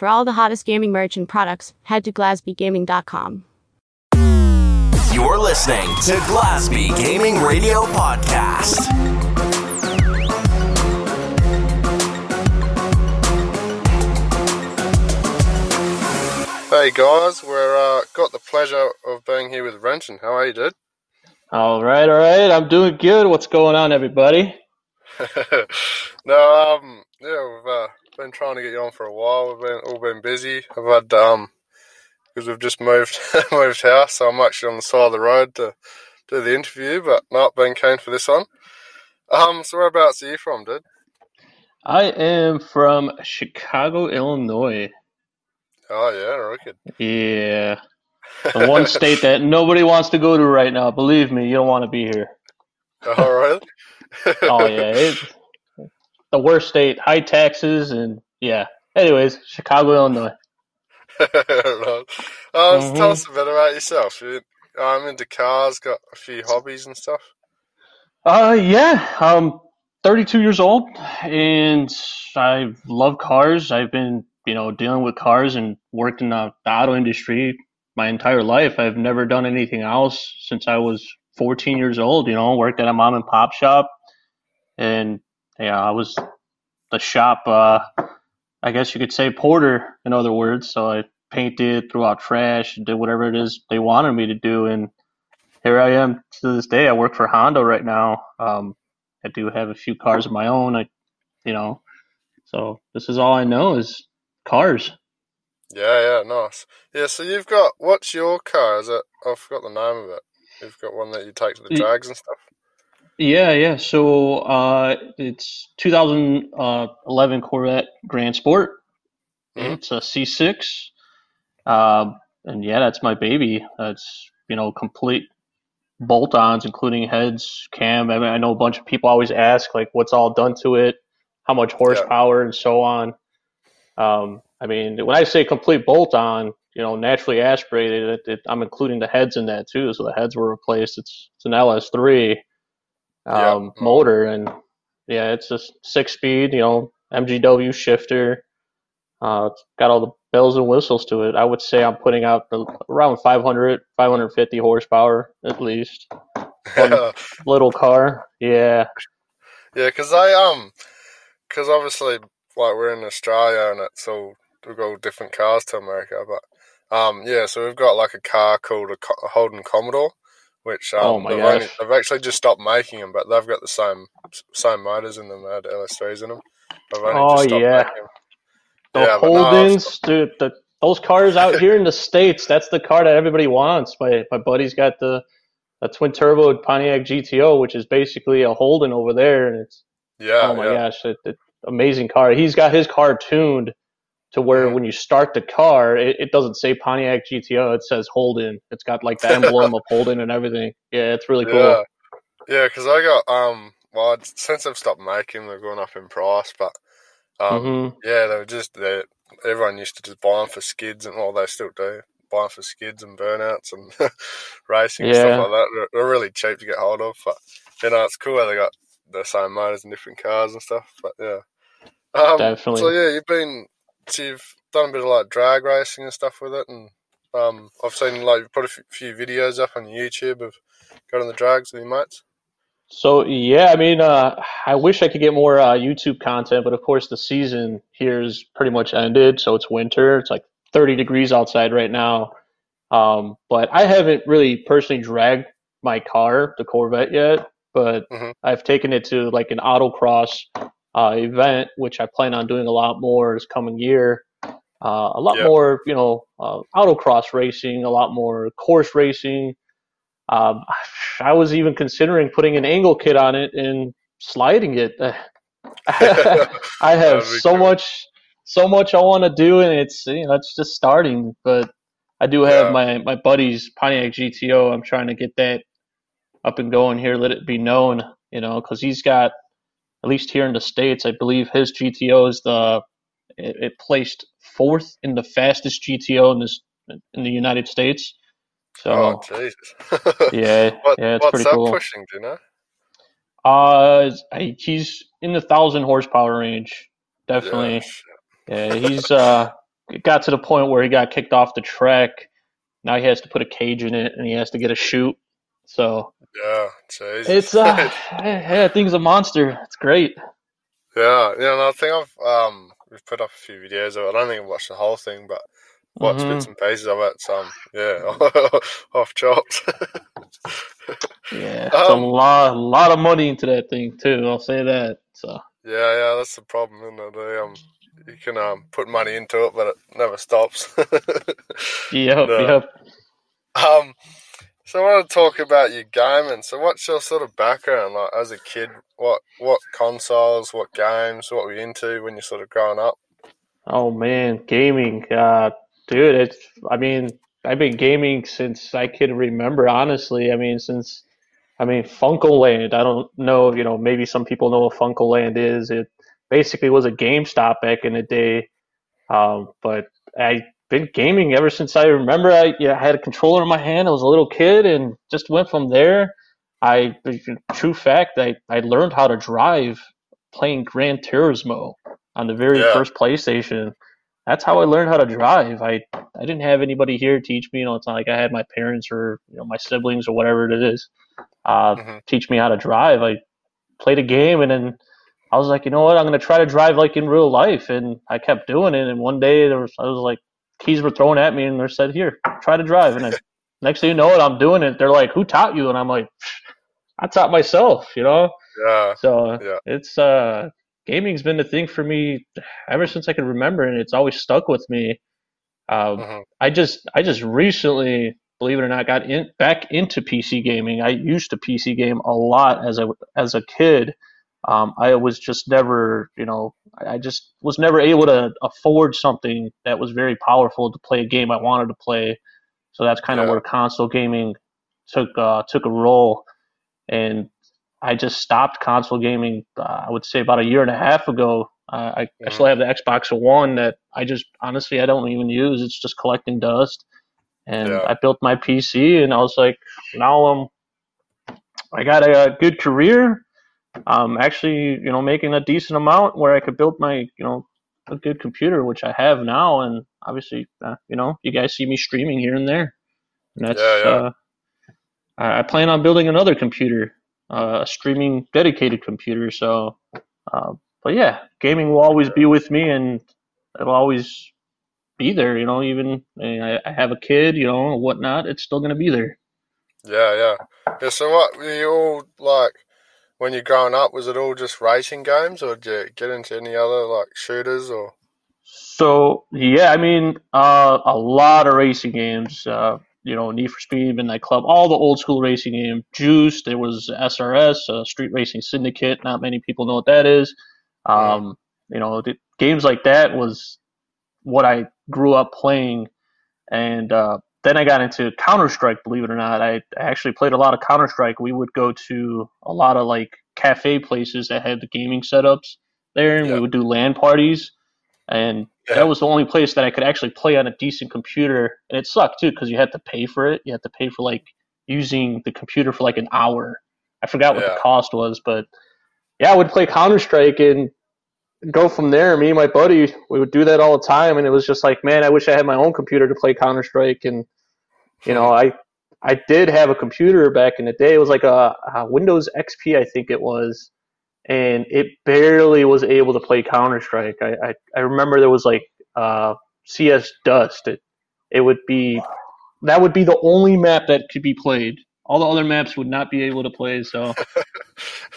For all the hottest gaming merch and products, head to GlasbyGaming.com. You're listening to Glasby Gaming Radio Podcast. Hey guys, we're uh, got the pleasure of being here with Renton. How are you, dude? All right, all right. I'm doing good. What's going on, everybody? no, um, yeah, we've uh, been trying to get you on for a while. We've been all been busy. I've had um, because we've just moved moved house, so I'm actually on the side of the road to do the interview, but not being keen for this one. Um, so whereabouts are you from, dude? I am from Chicago, Illinois. Oh yeah, wicked. Yeah, the one state that nobody wants to go to right now. Believe me, you don't want to be here. Oh really? oh yeah, it's the worst state. High taxes and yeah. Anyways, Chicago, Illinois. right. uh, mm-hmm. Tell us a bit about yourself. I'm into cars, got a few hobbies and stuff. Uh, yeah. I'm 32 years old, and I love cars. I've been, you know, dealing with cars and worked in the auto industry my entire life. I've never done anything else since I was 14 years old. You know, worked at a mom and pop shop, and yeah, I was the shop. Uh, I guess you could say porter, in other words. So I painted, threw out trash, did whatever it is they wanted me to do, and here I am to this day. I work for Honda right now. Um, I do have a few cars of my own. I, you know, so this is all I know is cars. Yeah, yeah, nice. Yeah, so you've got what's your car? Is it? I forgot the name of it. You've got one that you take to the drags and stuff. Yeah, yeah. So uh, it's 2011 Corvette Grand Sport. Mm-hmm. It's a C6, uh, and yeah, that's my baby. That's you know complete bolt-ons, including heads, cam. I mean, I know a bunch of people always ask like, what's all done to it, how much horsepower, yeah. and so on. Um, I mean, when I say complete bolt-on, you know, naturally aspirated, it, it, I'm including the heads in that too. So the heads were replaced. It's it's an LS3 um, yeah. motor, and yeah, it's a six-speed, you know, MGW shifter. Uh, it's got all the bells and whistles to it. I would say I'm putting out around 500, 550 horsepower at least. little car, yeah. Yeah, because I um, because obviously, like we're in Australia and it's all we go different cars to America, but um, yeah, so we've got like a car called a Holden Commodore, which um, oh my they've. Only, they've actually just stopped making them, but they've got the same same motors in them. They had LS3s in them. oh yeah, the yeah, Holdens, no, dude. The, those cars out here in the states, that's the car that everybody wants. My my buddy's got the a twin turbo Pontiac GTO, which is basically a Holden over there, and it's yeah. Oh my yeah. gosh, it, it, amazing car. He's got his car tuned to where when you start the car, it, it, doesn't say Pontiac GTO, it says Holden. It's got like the emblem of Holden and everything. Yeah, it's really cool. Yeah, yeah, because I got um, well, since I've stopped making, they're going up in price, but um, mm-hmm. yeah, they were just they everyone used to just buy them for skids and well, they still do buy them for skids and burnouts and racing yeah. and stuff like that. They're, they're, really cheap to get hold of, but you know, it's cool how they got the same motors and different cars and stuff. But yeah, um, definitely. So yeah, you've been you've done a bit of like drag racing and stuff with it, and um, I've seen like you've put a few videos up on YouTube of going on the drags with your mates. So yeah, I mean, uh, I wish I could get more uh, YouTube content, but of course the season here is pretty much ended. So it's winter. It's like 30 degrees outside right now. Um, but I haven't really personally dragged my car, the Corvette, yet. But mm-hmm. I've taken it to like an autocross uh, event, which I plan on doing a lot more this coming year. Uh, a lot yep. more, you know, uh, autocross racing, a lot more course racing. Um, I was even considering putting an angle kit on it and sliding it. I have so much, so much I want to do, and it's you know it's just starting. But I do have yeah. my my buddy's Pontiac GTO. I'm trying to get that up and going here. Let it be known, you know, because he's got at least here in the states, I believe his GTO is the it, it placed fourth in the fastest GTO in this in the United States. So, oh, Jesus. yeah, what, yeah, it's what's pretty that cool. pushing? Do you know? Uh, he's in the thousand horsepower range. Definitely. Yeah, yeah he's uh got to the point where he got kicked off the track. Now he has to put a cage in it, and he has to get a chute. So yeah, Jesus. it's uh, yeah, thing's a monster. It's great. Yeah, yeah. And I think I've um we've put up a few videos of it. I don't think I've watched the whole thing, but watched mm-hmm. bits and pieces of it. So um, yeah, off chops. yeah, it's um, a lot, a lot of money into that thing too. I'll say that. So yeah, yeah, that's the problem, isn't it? Um, you can um, put money into it, but it never stops. yep, no. yep. Um, so I want to talk about your gaming. So what's your sort of background like as a kid? What what consoles, what games, what were you into when you're sort of growing up? Oh man, gaming, uh, dude. It's I mean I've been gaming since I can remember. Honestly, I mean since I mean FuncoLand. I don't know. You know, maybe some people know what FuncoLand is. It basically was a GameStop back in the day. Um, but I been gaming ever since I remember. I yeah, had a controller in my hand. I was a little kid, and just went from there. I true fact, I I learned how to drive playing Gran Turismo on the very yeah. first PlayStation. That's how I learned how to drive. I I didn't have anybody here teach me. You know, it's not like I had my parents or you know my siblings or whatever it is uh, mm-hmm. teach me how to drive. I played a game and then I was like, you know what, I'm gonna try to drive like in real life, and I kept doing it. And one day there was I was like keys were thrown at me and they said, "Here, try to drive." And I, next thing you know it, I'm doing it. They're like, "Who taught you?" And I'm like, "I taught myself," you know. Yeah. So yeah. it's uh, gaming's been a thing for me ever since I can remember, and it's always stuck with me. Um, mm-hmm. I just I just recently, believe it or not, got in back into PC gaming. I used to PC game a lot as a as a kid. Um, I was just never, you know, I just was never able to afford something that was very powerful to play a game I wanted to play. So that's kind of yeah. where console gaming took uh, took a role, and I just stopped console gaming. Uh, I would say about a year and a half ago. Uh, I, mm-hmm. I still have the Xbox One that I just honestly I don't even use. It's just collecting dust. And yeah. I built my PC, and I was like, now I'm I got a, a good career um, actually, you know, making a decent amount where I could build my, you know, a good computer, which I have now, and obviously, uh, you know, you guys see me streaming here and there, and that's. Yeah, yeah. Uh, I, plan on building another computer, uh, a streaming dedicated computer. So, uh, but yeah, gaming will always be with me, and it'll always be there. You know, even I, I have a kid, you know, whatnot, it's still gonna be there. Yeah, yeah, yeah. So, what you all like? When you're growing up, was it all just racing games, or did you get into any other like shooters or? So yeah, I mean, uh, a lot of racing games. Uh, you know, Need for Speed, Midnight Club, all the old school racing games. Juiced, there was SRS, uh, Street Racing Syndicate. Not many people know what that is. Um, yeah. You know, the, games like that was what I grew up playing, and uh, then I got into Counter Strike. Believe it or not, I I actually played a lot of Counter Strike. We would go to a lot of like cafe places that had the gaming setups there, and we would do LAN parties. And that was the only place that I could actually play on a decent computer. And it sucked too because you had to pay for it. You had to pay for like using the computer for like an hour. I forgot what yeah. the cost was, but yeah, I would play Counter Strike and go from there. Me and my buddy, we would do that all the time, and it was just like, man, I wish I had my own computer to play Counter Strike. And you know, I I did have a computer back in the day. It was like a, a Windows XP, I think it was, and it barely was able to play Counter Strike. I, I, I remember there was like uh, CS Dust. It it would be that would be the only map that could be played. All the other maps would not be able to play. So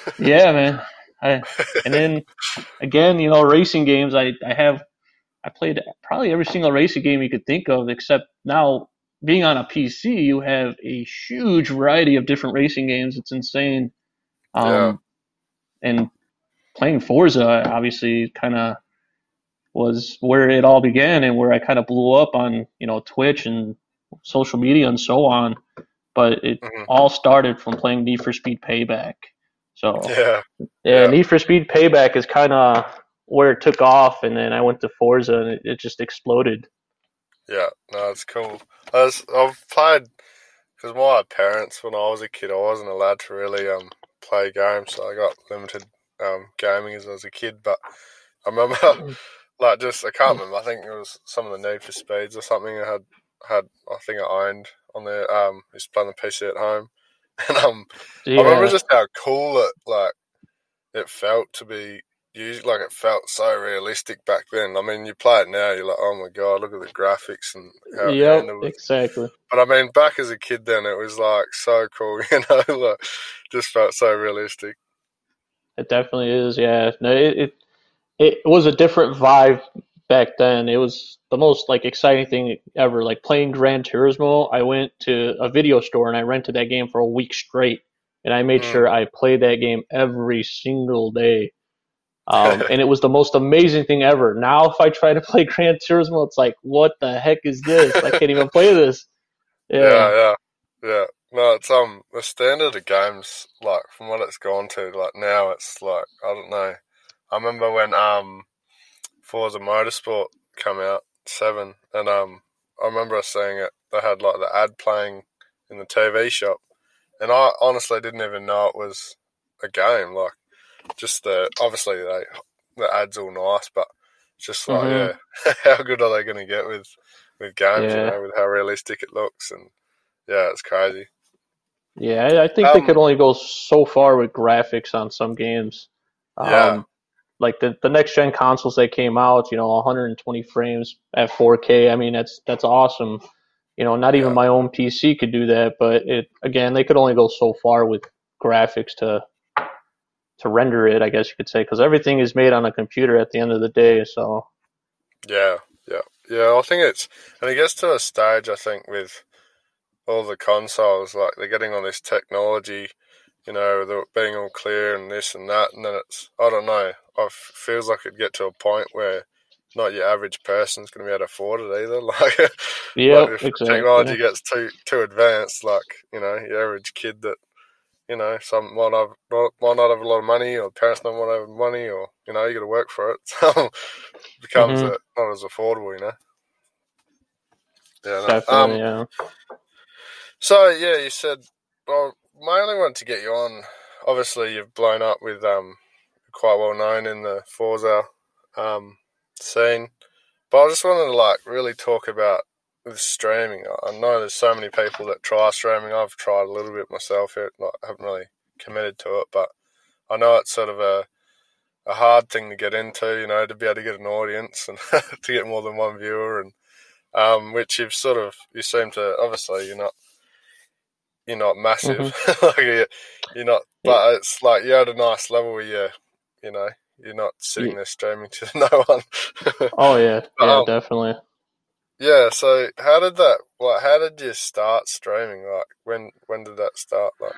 yeah, man. I, and then again, you know, racing games. I, I have I played probably every single racing game you could think of, except now being on a PC, you have a huge variety of different racing games. It's insane. Um, yeah. And playing Forza obviously kind of was where it all began and where I kind of blew up on you know Twitch and social media and so on. But it mm-hmm. all started from playing Need for Speed Payback. So yeah, yeah, yeah. Need for Speed Payback is kind of where it took off, and then I went to Forza, and it, it just exploded. Yeah, no, it's cool. I was, I've played because my parents, when I was a kid, I wasn't allowed to really um play games, so I got limited um gaming as I was a kid. But I remember like just I can't remember. I think it was some of the Need for Speeds or something. I had had I think I owned on there. Um, just playing the PC at home, and um, yeah. I remember just how cool it like it felt to be used. Like it felt so realistic back then. I mean, you play it now, you're like, oh my god, look at the graphics and how yep, exactly. But I mean, back as a kid, then it was like so cool. You know, like just felt so realistic. It definitely is. Yeah, no, it, it it was a different vibe back then. It was the most like exciting thing ever. Like playing Gran Turismo, I went to a video store and I rented that game for a week straight, and I made mm. sure I played that game every single day. Um, and it was the most amazing thing ever. Now, if I try to play Gran Turismo, it's like, what the heck is this? I can't even play this. Yeah. yeah, yeah, yeah. No, it's um the standard of games like from what it's gone to. Like now, it's like I don't know. I remember when um Forza Motorsport come out seven, and um I remember us seeing it. They had like the ad playing in the TV shop, and I honestly didn't even know it was a game. Like just the obviously they the ads all nice, but just like mm-hmm. yeah, how good are they going to get with with games? Yeah. You know, with how realistic it looks, and yeah, it's crazy. Yeah, I think um, they could only go so far with graphics on some games. Um, yeah like the, the next gen consoles that came out, you know, 120 frames at 4K. I mean, that's that's awesome. You know, not even yeah. my own PC could do that, but it again, they could only go so far with graphics to to render it, I guess you could say, because everything is made on a computer at the end of the day. So, yeah, yeah, yeah. I think it's and it gets to a stage. I think with all the consoles, like they're getting on this technology you know, being all clear and this and that, and then it's I don't know. I feels like it'd get to a point where not your average person's going to be able to afford it either. Like, yeah, like if exactly. technology gets too too advanced, like you know, your average kid that you know, some might have might not have a lot of money, or parents don't want to have money, or you know, you got to work for it, so it becomes mm-hmm. a, not as affordable, you know. Yeah, no. um, yeah. So yeah, you said well, my only one to get you on. Obviously, you've blown up with um, quite well known in the Forza um, scene, but I just wanted to like really talk about with streaming. I know there's so many people that try streaming. I've tried a little bit myself. Yet, like, I haven't really committed to it, but I know it's sort of a a hard thing to get into. You know, to be able to get an audience and to get more than one viewer, and um, which you've sort of you seem to obviously you're not you're not massive. Mm-hmm. like you're, you're, not, but it's like you're at a nice level where you, you know, you're not sitting yeah. there streaming to no one. oh yeah, yeah, um, definitely. Yeah. So how did that? Like, how did you start streaming? Like, when when did that start? Like.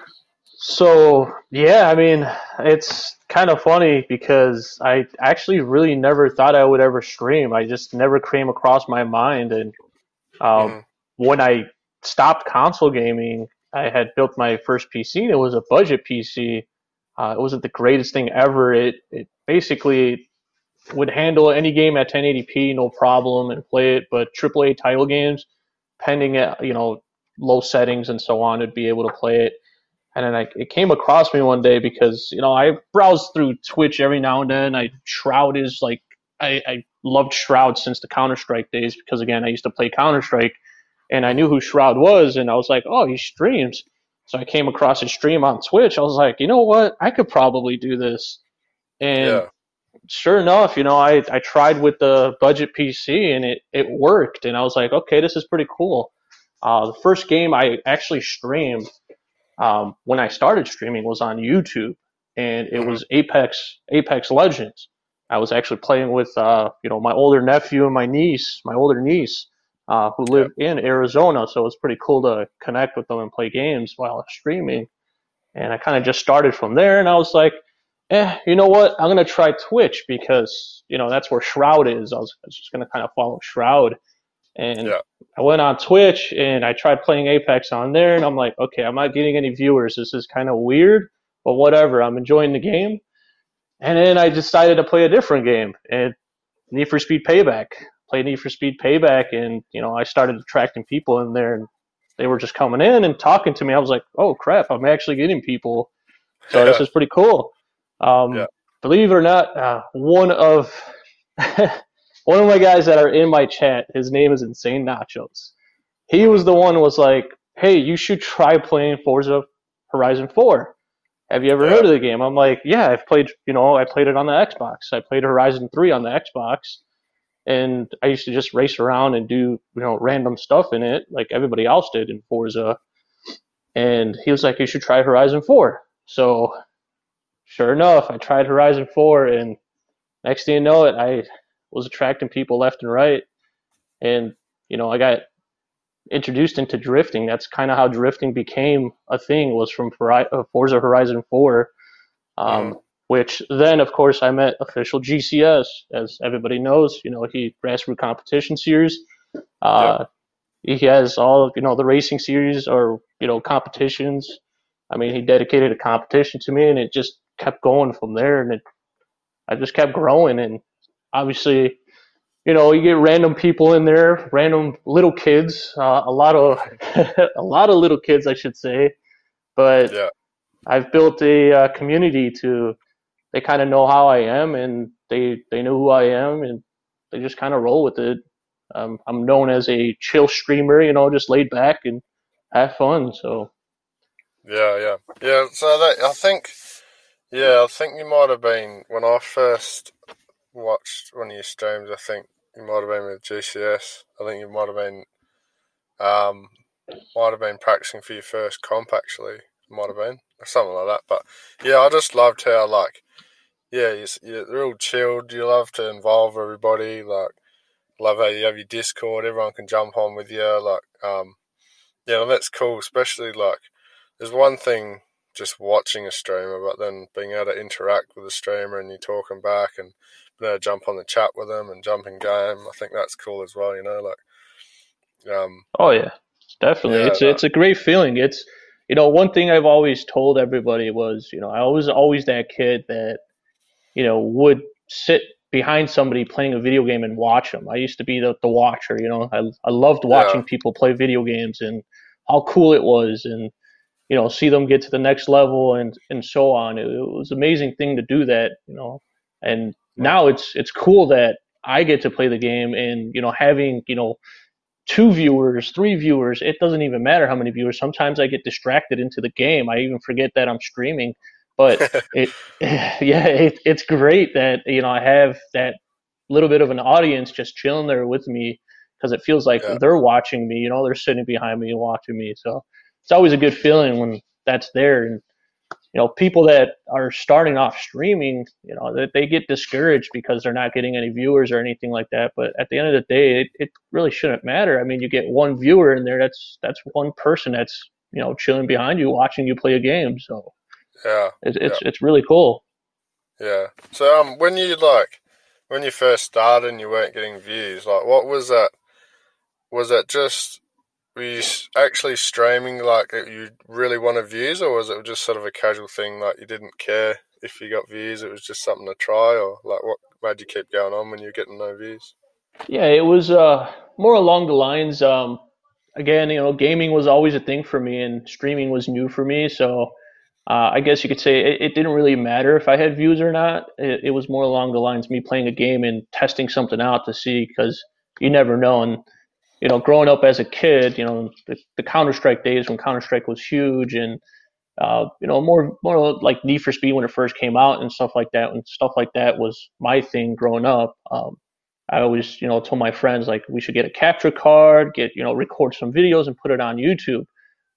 So yeah, I mean, it's kind of funny because I actually really never thought I would ever stream. I just never came across my mind, and um, mm. when I stopped console gaming, I had built my first PC, and it was a budget PC. Uh, it wasn't the greatest thing ever. It it basically would handle any game at 1080p, no problem, and play it. But AAA title games, pending at you know low settings and so on, would be able to play it. And then I, it came across me one day because you know I browse through Twitch every now and then. I Shroud is like I, I loved Shroud since the Counter Strike days because again I used to play Counter Strike and I knew who Shroud was, and I was like, oh, he streams. So I came across his stream on Twitch. I was like, you know what? I could probably do this. And yeah. sure enough, you know, I, I tried with the budget PC and it, it worked. And I was like, okay, this is pretty cool. Uh, the first game I actually streamed um, when I started streaming was on YouTube, and it mm-hmm. was Apex Apex Legends. I was actually playing with uh, you know my older nephew and my niece, my older niece, uh, who live in Arizona. So it's pretty cool to connect with them and play games while streaming. And I kind of just started from there, and I was like, eh, you know what? I'm gonna try Twitch because you know that's where Shroud is. I was, I was just gonna kind of follow Shroud, and yeah. I went on Twitch and I tried playing Apex on there, and I'm like, okay, I'm not getting any viewers. This is kind of weird, but whatever. I'm enjoying the game. And then I decided to play a different game, and Need for Speed Payback played Need for Speed Payback, and you know I started attracting people in there, and they were just coming in and talking to me. I was like, oh crap, I'm actually getting people. So yeah. this is pretty cool. Um, yeah. Believe it or not, uh, one of one of my guys that are in my chat, his name is Insane Nachos. He was the one was like, "Hey, you should try playing Forza Horizon 4. Have you ever yeah. heard of the game?" I'm like, "Yeah, I've played. You know, I played it on the Xbox. I played Horizon 3 on the Xbox, and I used to just race around and do you know random stuff in it, like everybody else did in Forza." And he was like, "You should try Horizon 4." So, sure enough, I tried Horizon 4, and next thing you know it, I was attracting people left and right. And, you know, I got introduced into drifting. That's kind of how drifting became a thing was from uh, Forza Horizon 4, um. Which then, of course, I met official GCS. As everybody knows, you know, he grassroots competition series. Uh, yep. He has all, you know, the racing series or, you know, competitions. I mean, he dedicated a competition to me and it just kept going from there. And it, I just kept growing. And obviously, you know, you get random people in there, random little kids, uh, a lot of a lot of little kids, I should say. But yeah. I've built a uh, community to they kind of know how I am and they they know who I am and they just kind of roll with it. Um, I'm known as a chill streamer, you know, just laid back and have fun. So yeah, yeah, yeah. So that, I think, yeah, I think you might have been when I first watched one of your streams. I think you might have been with GCS. I think you might have been, um, might have been practicing for your first comp actually. Might have been or something like that. But yeah, I just loved how like, yeah, you're, you're real chilled. You love to involve everybody. Like, love how you have your Discord. Everyone can jump on with you. Like, um, yeah, that's cool. Especially like, there's one thing just watching a streamer, but then being able to interact with the streamer and you talking back and you know, jump on the chat with them and jump in game. I think that's cool as well. You know, like. Um, oh yeah, definitely. Yeah, it's it's a great feeling. It's you know one thing I've always told everybody was you know I was always that kid that you know would sit behind somebody playing a video game and watch them. I used to be the, the watcher. You know, I I loved watching yeah. people play video games and how cool it was and you know see them get to the next level and and so on. It, it was an amazing thing to do that. You know, and now it's it's cool that I get to play the game and you know having you know two viewers, three viewers, it doesn't even matter how many viewers. Sometimes I get distracted into the game. I even forget that I'm streaming. But it, yeah, it, it's great that you know I have that little bit of an audience just chilling there with me because it feels like yeah. they're watching me. You know, they're sitting behind me and watching me. So it's always a good feeling when that's there. And you know, people that are starting off streaming, you know, that they get discouraged because they're not getting any viewers or anything like that. But at the end of the day, it, it really shouldn't matter. I mean, you get one viewer in there, that's that's one person that's you know chilling behind you, watching you play a game. So yeah, it's it's, yeah. it's really cool. Yeah. So um, when you like when you first started and you weren't getting views, like what was that? Was that just were you actually streaming like you really wanted views, or was it just sort of a casual thing, like you didn't care if you got views? It was just something to try, or like what made you keep going on when you're getting no views? Yeah, it was uh, more along the lines. Um, again, you know, gaming was always a thing for me, and streaming was new for me. So uh, I guess you could say it, it, didn't really matter if I had views or not. It, it was more along the lines of me playing a game and testing something out to see because you never know. And you know, growing up as a kid, you know, the, the Counter Strike days when Counter Strike was huge, and uh, you know, more more like Need for Speed when it first came out and stuff like that. And stuff like that was my thing growing up. Um, I always, you know, told my friends like we should get a capture card, get you know, record some videos and put it on YouTube.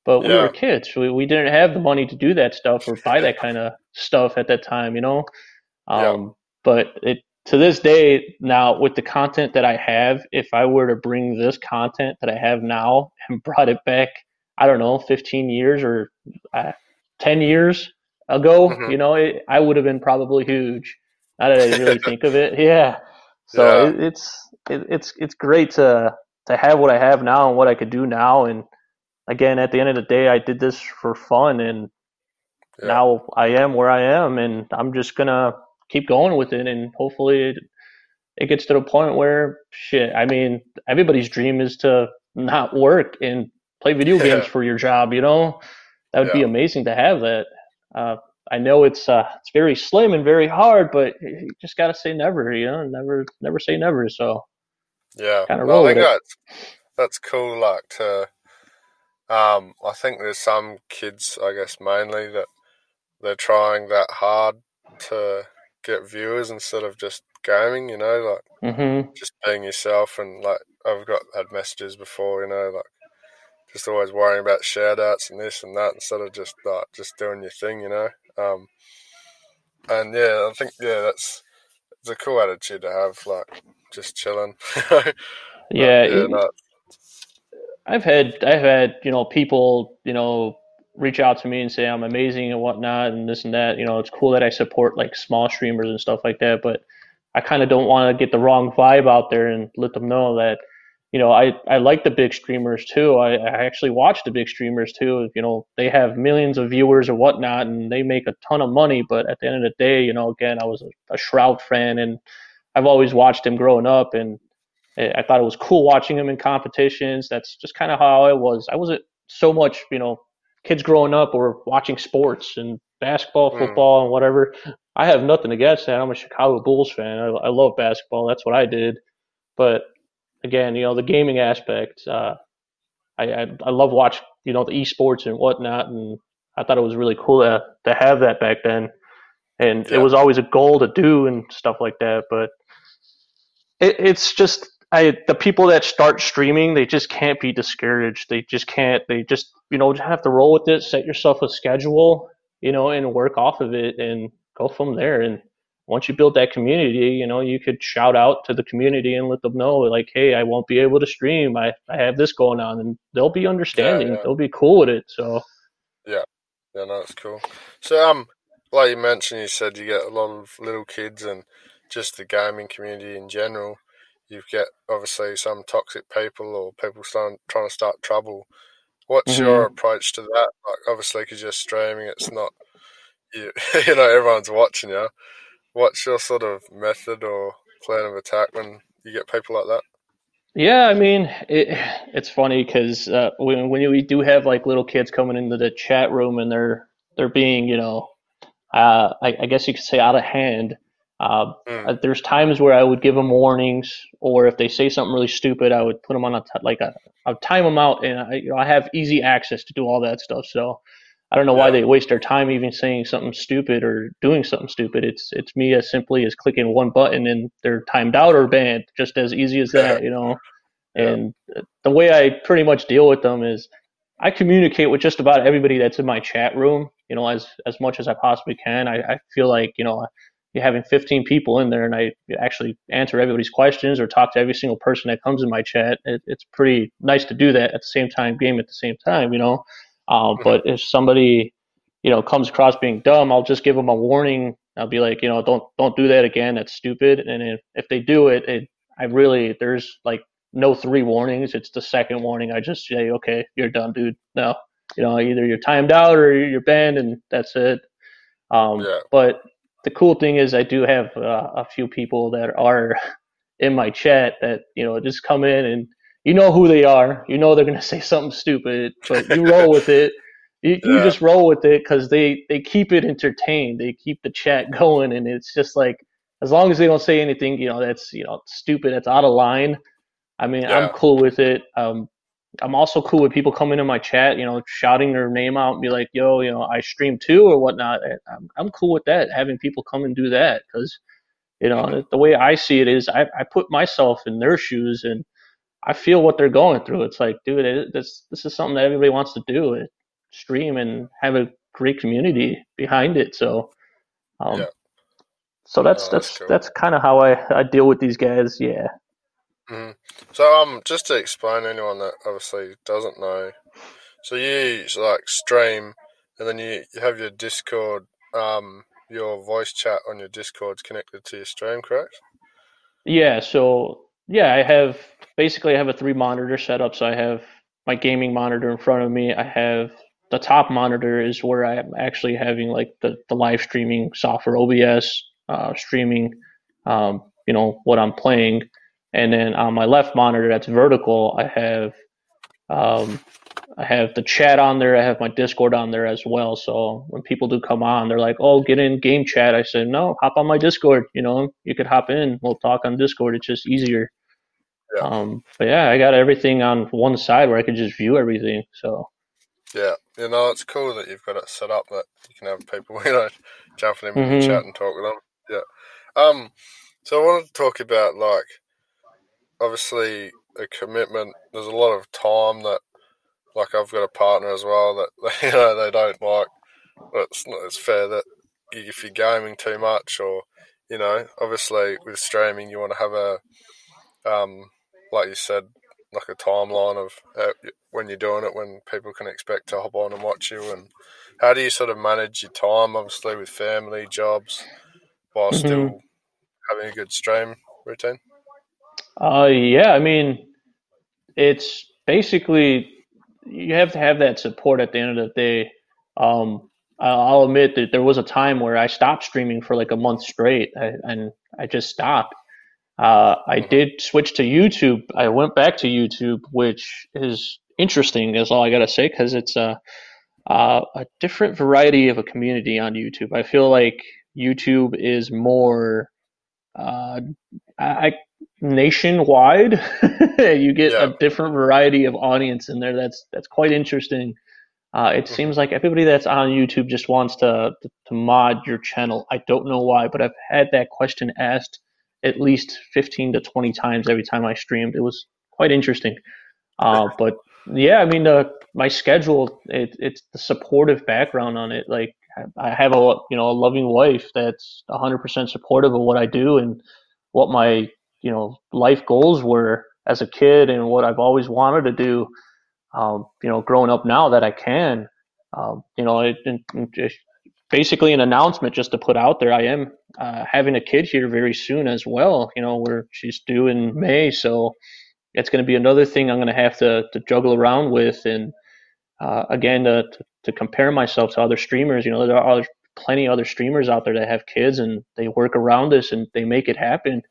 But we yeah. were kids. We, we didn't have the money to do that stuff or buy that kind of stuff at that time, you know. Um, yeah. But it to this day now with the content that I have, if I were to bring this content that I have now and brought it back, I don't know, 15 years or uh, 10 years ago, mm-hmm. you know, it, I would have been probably huge. Now that I really think of it, yeah. So yeah. It, it's it, it's it's great to to have what I have now and what I could do now. And again, at the end of the day, I did this for fun, and yeah. now I am where I am, and I'm just gonna keep going with it, and hopefully it, it gets to the point where shit. I mean, everybody's dream is to not work and play video games for your job. You know, that would yeah. be amazing to have that. Uh, I know it's uh, it's very slim and very hard, but you just gotta say never. You know, never never say never. So yeah, kind of roll I think that's that's cool. Like to, um, I think there's some kids, I guess mainly that they're trying that hard to get viewers instead of just gaming. You know, like mm-hmm. just being yourself. And like I've got had messages before. You know, like just always worrying about shout outs and this and that instead of just like just doing your thing. You know. Um, and yeah, I think yeah, that's it's a cool attitude to have. Like just chilling. yeah, yeah no. I've had I've had you know people you know reach out to me and say I'm amazing and whatnot and this and that. You know, it's cool that I support like small streamers and stuff like that, but I kind of don't want to get the wrong vibe out there and let them know that you know I I like the big streamers too. I, I actually watch the big streamers too. You know, they have millions of viewers or whatnot, and they make a ton of money. But at the end of the day, you know, again, I was a, a Shroud fan and I've always watched him growing up, and I thought it was cool watching him in competitions. That's just kind of how I was. I wasn't so much, you know, kids growing up or watching sports and basketball, hmm. football, mm. and whatever. I have nothing against that. I'm a Chicago Bulls fan. I, I, love basketball. That's what I did. But again, you know, the gaming aspect, uh, I, I, I love watch, you know, the esports and whatnot. And I thought it was really cool to, to have that back then. And yeah. it was always a goal to do and stuff like that. But it, it's just I the people that start streaming, they just can't be discouraged. They just can't. They just you know have to roll with it. Set yourself a schedule, you know, and work off of it and go from there. And once you build that community, you know, you could shout out to the community and let them know, like, hey, I won't be able to stream. I, I have this going on, and they'll be understanding. Yeah, yeah. They'll be cool with it. So. Yeah, yeah, no, that's cool. So, um, like you mentioned, you said you get a lot of little kids and just the gaming community in general, you get obviously some toxic people or people starting, trying to start trouble. What's mm-hmm. your approach to that? Like obviously, because you're streaming, it's not you, you know everyone's watching you. What's your sort of method or plan of attack when you get people like that? Yeah, I mean, it, it's funny because uh, when when we do have like little kids coming into the chat room and they're they're being, you know, uh, I, I guess you could say out of hand. Uh, mm. There's times where I would give them warnings, or if they say something really stupid, I would put them on a t- like a, I would time them out, and I, you know, I have easy access to do all that stuff. So I don't know yeah. why they waste their time even saying something stupid or doing something stupid. It's it's me as simply as clicking one button and they're timed out or banned, just as easy as that, you know. And the way I pretty much deal with them is I communicate with just about everybody that's in my chat room, you know, as as much as I possibly can. I, I feel like you know having 15 people in there and I actually answer everybody's questions or talk to every single person that comes in my chat, it, it's pretty nice to do that at the same time, game at the same time, you know. Um, mm-hmm. But if somebody, you know, comes across being dumb, I'll just give them a warning. I'll be like, you know, don't don't do that again. That's stupid. And if, if they do it, it, I really there's like no three warnings. It's the second warning. I just say, okay, you're done, dude. No, you know, either you're timed out or you're banned, and that's it. Um, yeah. But the cool thing is I do have uh, a few people that are in my chat that you know just come in and you know who they are. You know they're gonna say something stupid, but you roll with it. You, yeah. you just roll with it because they they keep it entertained. They keep the chat going, and it's just like as long as they don't say anything, you know, that's you know stupid, that's out of line. I mean, yeah. I'm cool with it. Um, I'm also cool with people coming in my chat, you know, shouting their name out and be like, "Yo, you know, I stream too" or whatnot. I'm I'm cool with that. Having people come and do that because, you know, the way I see it is, I I put myself in their shoes and I feel what they're going through. It's like, dude, it, this this is something that everybody wants to do, it, stream and have a great community behind it. So, um, yeah. so that's that's that's, cool. that's kind of how I I deal with these guys. Yeah. Mm-hmm. So, um, just to explain to anyone that obviously doesn't know, so you like stream, and then you, you have your Discord, um, your voice chat on your Discord's connected to your stream, correct? Yeah. So yeah, I have basically I have a three monitor setup. So I have my gaming monitor in front of me. I have the top monitor is where I'm actually having like the, the live streaming software OBS uh, streaming, um, you know, what I'm playing. And then on my left monitor, that's vertical, I have um, I have the chat on there. I have my Discord on there as well. So when people do come on, they're like, "Oh, get in game chat." I said, "No, hop on my Discord. You know, you could hop in. We'll talk on Discord. It's just easier." Yeah. Um, but yeah, I got everything on one side where I could just view everything. So yeah, you know, it's cool that you've got it set up that you can have people, you know, jumping in mm-hmm. the chat and talk with them. Yeah. Um. So I wanted to talk about like, obviously, a commitment. There's a lot of time that, like, I've got a partner as well that you know they don't like. But It's not. It's fair that if you're gaming too much, or you know, obviously with streaming, you want to have a, um, like you said, like a timeline of how, when you're doing it, when people can expect to hop on and watch you, and how do you sort of manage your time, obviously with family, jobs, while mm-hmm. still having a good stream routine? Uh, yeah, I mean, it's basically you have to have that support at the end of the day. Um, I'll admit that there was a time where I stopped streaming for like a month straight, and I just stopped uh, I did switch to YouTube. I went back to YouTube, which is interesting, is all I got to say, because it's a, a, a different variety of a community on YouTube. I feel like YouTube is more uh, I, nationwide. you get yeah. a different variety of audience in there. That's that's quite interesting. Uh, it mm-hmm. seems like everybody that's on YouTube just wants to, to, to mod your channel. I don't know why, but I've had that question asked at least 15 to 20 times every time I streamed. It was quite interesting. Uh, but yeah, I mean, uh, my schedule, it, it's the supportive background on it. Like I have a, you know, a loving wife that's 100% supportive of what I do and what my, you know, life goals were as a kid and what I've always wanted to do. Um, you know, growing up now that I can, um, you know, it, it, basically an announcement just to put out there. I am uh, having a kid here very soon as well. You know, where she's due in May, so it's going to be another thing I'm going to have to to juggle around with. And uh, again, to, to, to compare myself to other streamers, you know, there are plenty other streamers out there that have kids and they work around this and they make it happen.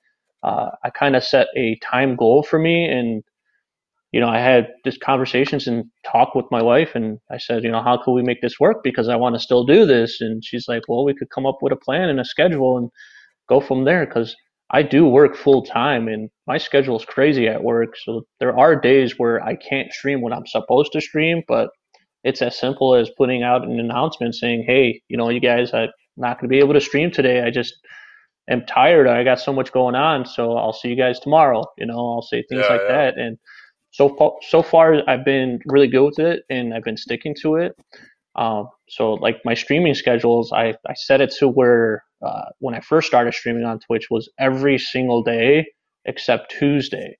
Uh, I kind of set a time goal for me and you know, I had just conversations and talk with my wife, and I said, you know, how could we make this work? Because I want to still do this. And she's like, well, we could come up with a plan and a schedule and go from there. Because I do work full time, and my schedule is crazy at work. So there are days where I can't stream when I'm supposed to stream, but it's as simple as putting out an announcement saying, hey, you know, you guys, I'm not going to be able to stream today. I just am tired. I got so much going on, so I'll see you guys tomorrow. You know, I'll say things yeah, like yeah. that, and so far, so far I've been really good with it and I've been sticking to it. Um, so like my streaming schedules, I, I set it to where uh, when I first started streaming on Twitch was every single day except Tuesday.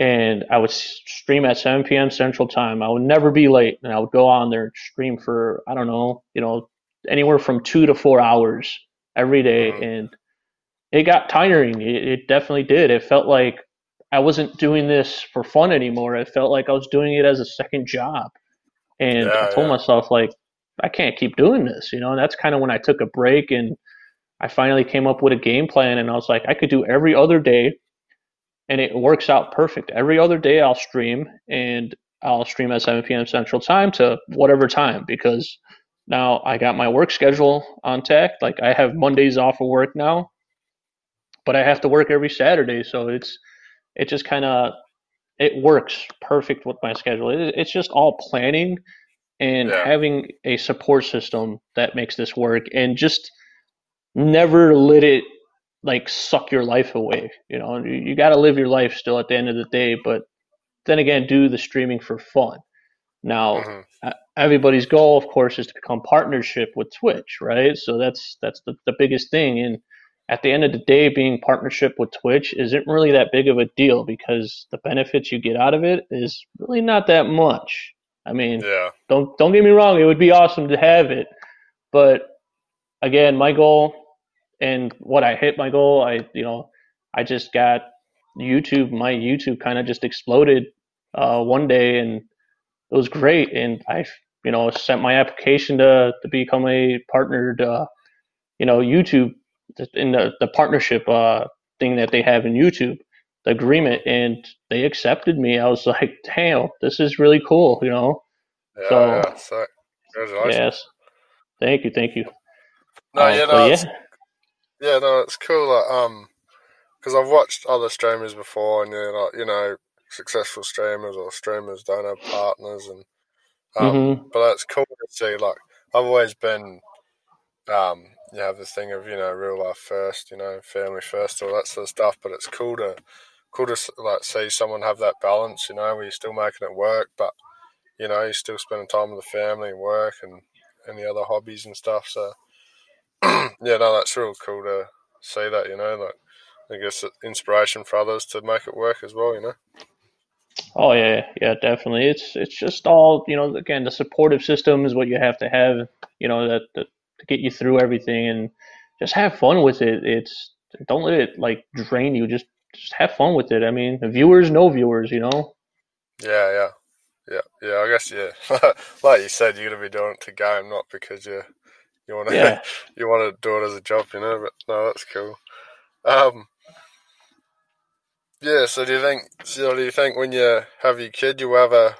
And I would stream at 7 p.m. Central Time. I would never be late, and I would go on there and stream for I don't know, you know, anywhere from two to four hours every day, mm-hmm. and it got tiring. It, it definitely did. It felt like I wasn't doing this for fun anymore. It felt like I was doing it as a second job. And yeah, I told yeah. myself, like, I can't keep doing this, you know, and that's kind of when I took a break and I finally came up with a game plan and I was like, I could do every other day and it works out perfect. Every other day I'll stream and I'll stream at 7 p.m. Central Time to whatever time because now I got my work schedule on tech. Like I have Mondays off of work now, but I have to work every Saturday. So it's, it just kind of it works perfect with my schedule. It, it's just all planning and yeah. having a support system that makes this work, and just never let it like suck your life away. You know, you, you got to live your life still at the end of the day, but then again, do the streaming for fun. Now, mm-hmm. everybody's goal, of course, is to become partnership with Twitch, right? So that's that's the, the biggest thing, and at the end of the day, being partnership with Twitch isn't really that big of a deal because the benefits you get out of it is really not that much. I mean, yeah. don't don't get me wrong, it would be awesome to have it, but again, my goal and what I hit my goal, I you know, I just got YouTube. My YouTube kind of just exploded uh, one day, and it was great. And I, you know, sent my application to to become a partnered, uh, you know, YouTube in the, the partnership uh, thing that they have in YouTube, the agreement, and they accepted me. I was like, damn, this is really cool, you know. Yeah, so, yeah, so congratulations. Yes. Thank you, thank you. No, um, yeah, no, yeah. yeah, no, it's cool. Like, um, because I've watched other streamers before, and they're like, you know, successful streamers or streamers don't have partners, and um, mm-hmm. but it's cool to see. Like, I've always been, um, you have the thing of you know real life first, you know, family first, all that sort of stuff. But it's cool to cool to like see someone have that balance, you know, where you're still making it work, but you know, you're still spending time with the family and work and any other hobbies and stuff. So yeah, no, that's real cool to see that, you know, like I guess inspiration for others to make it work as well, you know. Oh yeah, yeah, definitely. It's it's just all you know. Again, the supportive system is what you have to have. You know that, that to get you through everything and just have fun with it. It's don't let it like drain you. Just just have fun with it. I mean, viewers, no viewers. You know. Yeah, yeah, yeah, yeah. I guess yeah. like you said, you're gonna be doing it to game, not because you you want to yeah. you want to do it as a job, you know. But no, that's cool. Um, yeah. So do you think? So do you think when you have your kid, you have a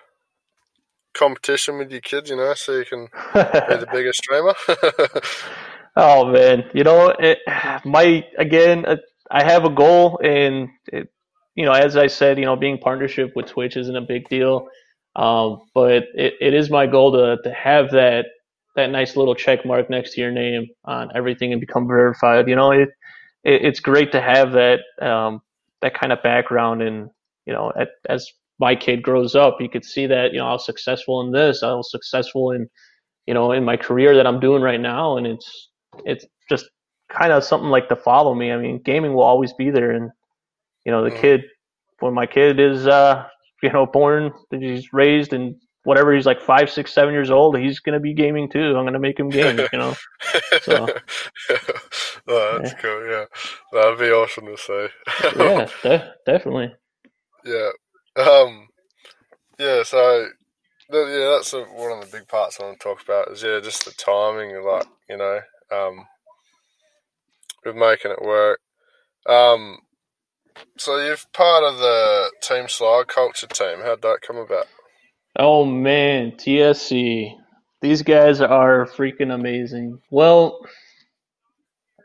competition with your kids? You know, so you can be the biggest streamer. oh man, you know, it my again. I have a goal, and it, you know, as I said, you know, being partnership with Twitch isn't a big deal. Um, but it, it is my goal to, to have that that nice little check mark next to your name on everything and become verified. You know, it, it it's great to have that um, that kind of background and you know at, as my kid grows up you could see that you know I was successful in this I was successful in you know in my career that I'm doing right now and it's it's just kind of something like to follow me I mean gaming will always be there and you know the mm-hmm. kid when my kid is uh you know born he's raised and whatever he's like five, six, seven years old, he's gonna be gaming too. I'm gonna make him game, you know. So oh, that's yeah. cool. Yeah, that'd be awesome to see. yeah, de- definitely. Yeah. Um. Yeah. So. Yeah, that's a, one of the big parts I want to talk about. Is yeah, just the timing, like you know, um, with making it work. Um, so you're part of the Team Slide Culture team. How'd that come about? Oh man, TSC. These guys are freaking amazing. Well,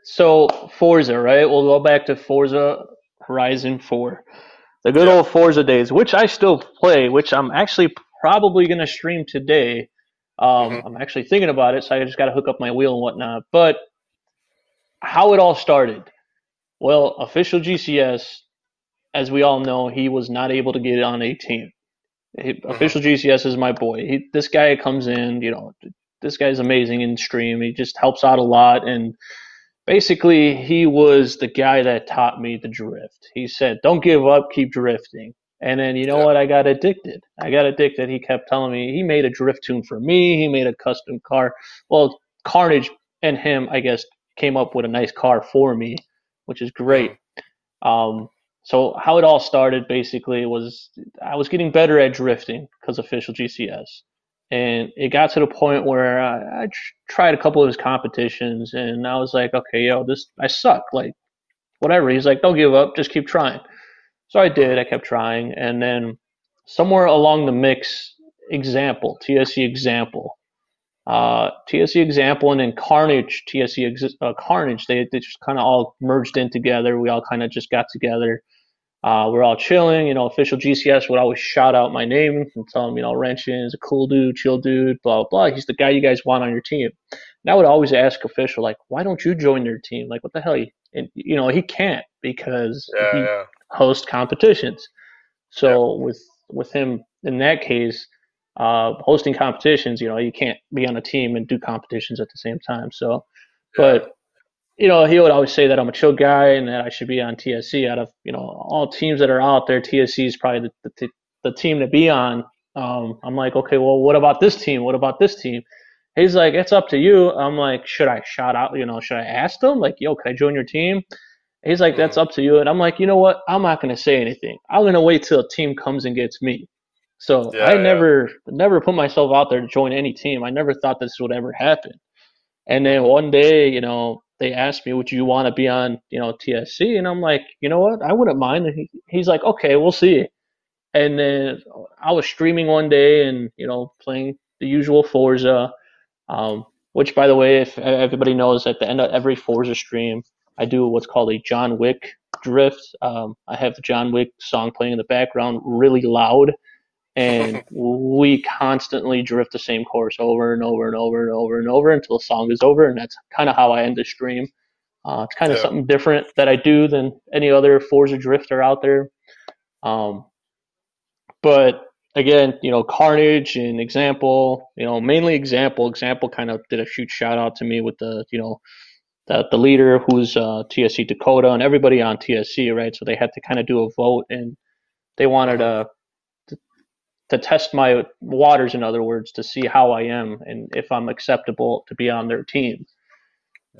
so Forza, right? We'll go back to Forza Horizon 4. The good yeah. old Forza days, which I still play, which I'm actually probably going to stream today. Um, mm-hmm. I'm actually thinking about it, so I just got to hook up my wheel and whatnot. But how it all started. Well, official GCS, as we all know, he was not able to get it on a team. He, uh-huh. official GCS is my boy. He, this guy comes in, you know, this guy's amazing in stream. He just helps out a lot. And basically, he was the guy that taught me the drift. He said, don't give up, keep drifting. And then, you know yeah. what? I got addicted. I got addicted. He kept telling me he made a drift tune for me. He made a custom car. Well, Carnage and him, I guess, came up with a nice car for me, which is great. Mm-hmm. Um, so how it all started basically was I was getting better at drifting because official GCS, and it got to the point where I, I tried a couple of his competitions, and I was like, okay, yo, this I suck, like whatever. He's like, don't give up, just keep trying. So I did. I kept trying, and then somewhere along the mix, example TSE example. Uh, TSC example and then Carnage TSC uh, Carnage they, they just kind of all merged in together. We all kind of just got together uh, we're all chilling, you know, official GCS would always shout out my name and tell him, you know, Wrenchin is a cool dude, chill dude, blah, blah, blah. He's the guy you guys want on your team. And I would always ask official, like, why don't you join their team? Like, what the hell? And, you know, he can't because yeah, he yeah. hosts competitions. So yeah. with, with him in that case, uh, hosting competitions, you know, you can't be on a team and do competitions at the same time. So, but you know, he would always say that I'm a chill guy and that I should be on TSC. Out of you know all teams that are out there, TSC is probably the, the, the team to be on. Um, I'm like, okay, well, what about this team? What about this team? He's like, it's up to you. I'm like, should I shout out? You know, should I ask them? Like, yo, can I join your team? He's like, that's up to you. And I'm like, you know what? I'm not gonna say anything. I'm gonna wait till a team comes and gets me. So yeah, I yeah. never, never put myself out there to join any team. I never thought this would ever happen. And then one day, you know, they asked me, "Would you want to be on, you know, TSC?" And I'm like, "You know what? I wouldn't mind." And he, he's like, "Okay, we'll see." And then I was streaming one day and you know playing the usual Forza. Um, which, by the way, if everybody knows, at the end of every Forza stream, I do what's called a John Wick drift. Um, I have the John Wick song playing in the background really loud, and we constantly drift the same course over and over and over and over and over until the song is over, and that's kind of how I end the stream. Uh, it's kind of yeah. something different that I do than any other Forza drifter out there. Um, but again, you know, Carnage and Example, you know, mainly Example. Example kind of did a huge shout out to me with the, you know, the, the leader who's uh, TSC Dakota and everybody on TSC, right? So they had to kind of do a vote and they wanted to, to, to test my waters, in other words, to see how I am and if I'm acceptable to be on their team.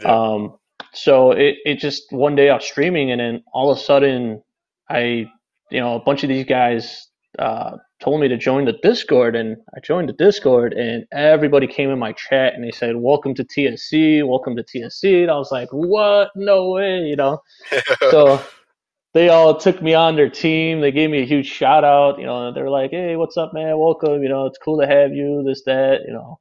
Yeah. Um, so it, it just one day I was streaming and then all of a sudden I, you know, a bunch of these guys uh, told me to join the Discord, and I joined the Discord, and everybody came in my chat and they said, "Welcome to TSC, welcome to TSC." And I was like, "What? No way!" You know. so they all took me on their team. They gave me a huge shout out. You know, they're like, "Hey, what's up, man? Welcome. You know, it's cool to have you. This, that. You know."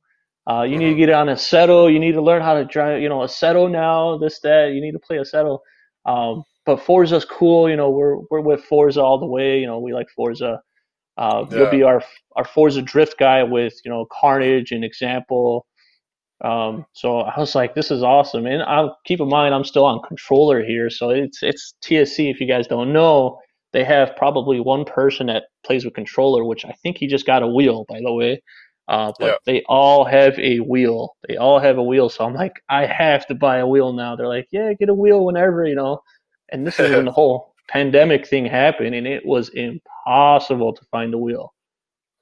Uh, you need to get on Assetto. You need to learn how to drive, you know, Assetto now, this, that. You need to play Assetto. Um, but Forza's cool. You know, we're, we're with Forza all the way. You know, we like Forza. Uh, yeah. You'll be our our Forza Drift guy with you know Carnage and Example. Um, so I was like, this is awesome. And I'll keep in mind I'm still on controller here, so it's it's TSC. If you guys don't know, they have probably one person that plays with controller, which I think he just got a wheel, by the way. Uh, but yeah. they all have a wheel. They all have a wheel. So I'm like, I have to buy a wheel now. They're like, yeah, get a wheel whenever, you know. And this is when the whole pandemic thing happened, and it was impossible to find a wheel.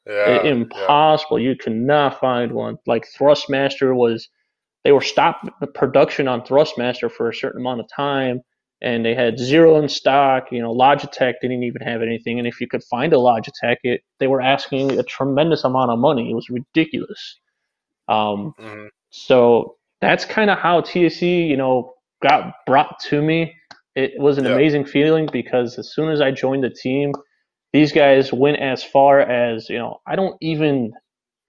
Yeah, impossible. Yeah. You cannot find one. Like Thrustmaster was, they were stopped production on Thrustmaster for a certain amount of time, and they had zero in stock. You know, Logitech didn't even have anything, and if you could find a Logitech, it they were asking a tremendous amount of money. It was ridiculous. Um, mm-hmm. so that's kind of how TSC, you know, got brought to me it was an yeah. amazing feeling because as soon as I joined the team, these guys went as far as you know. I don't even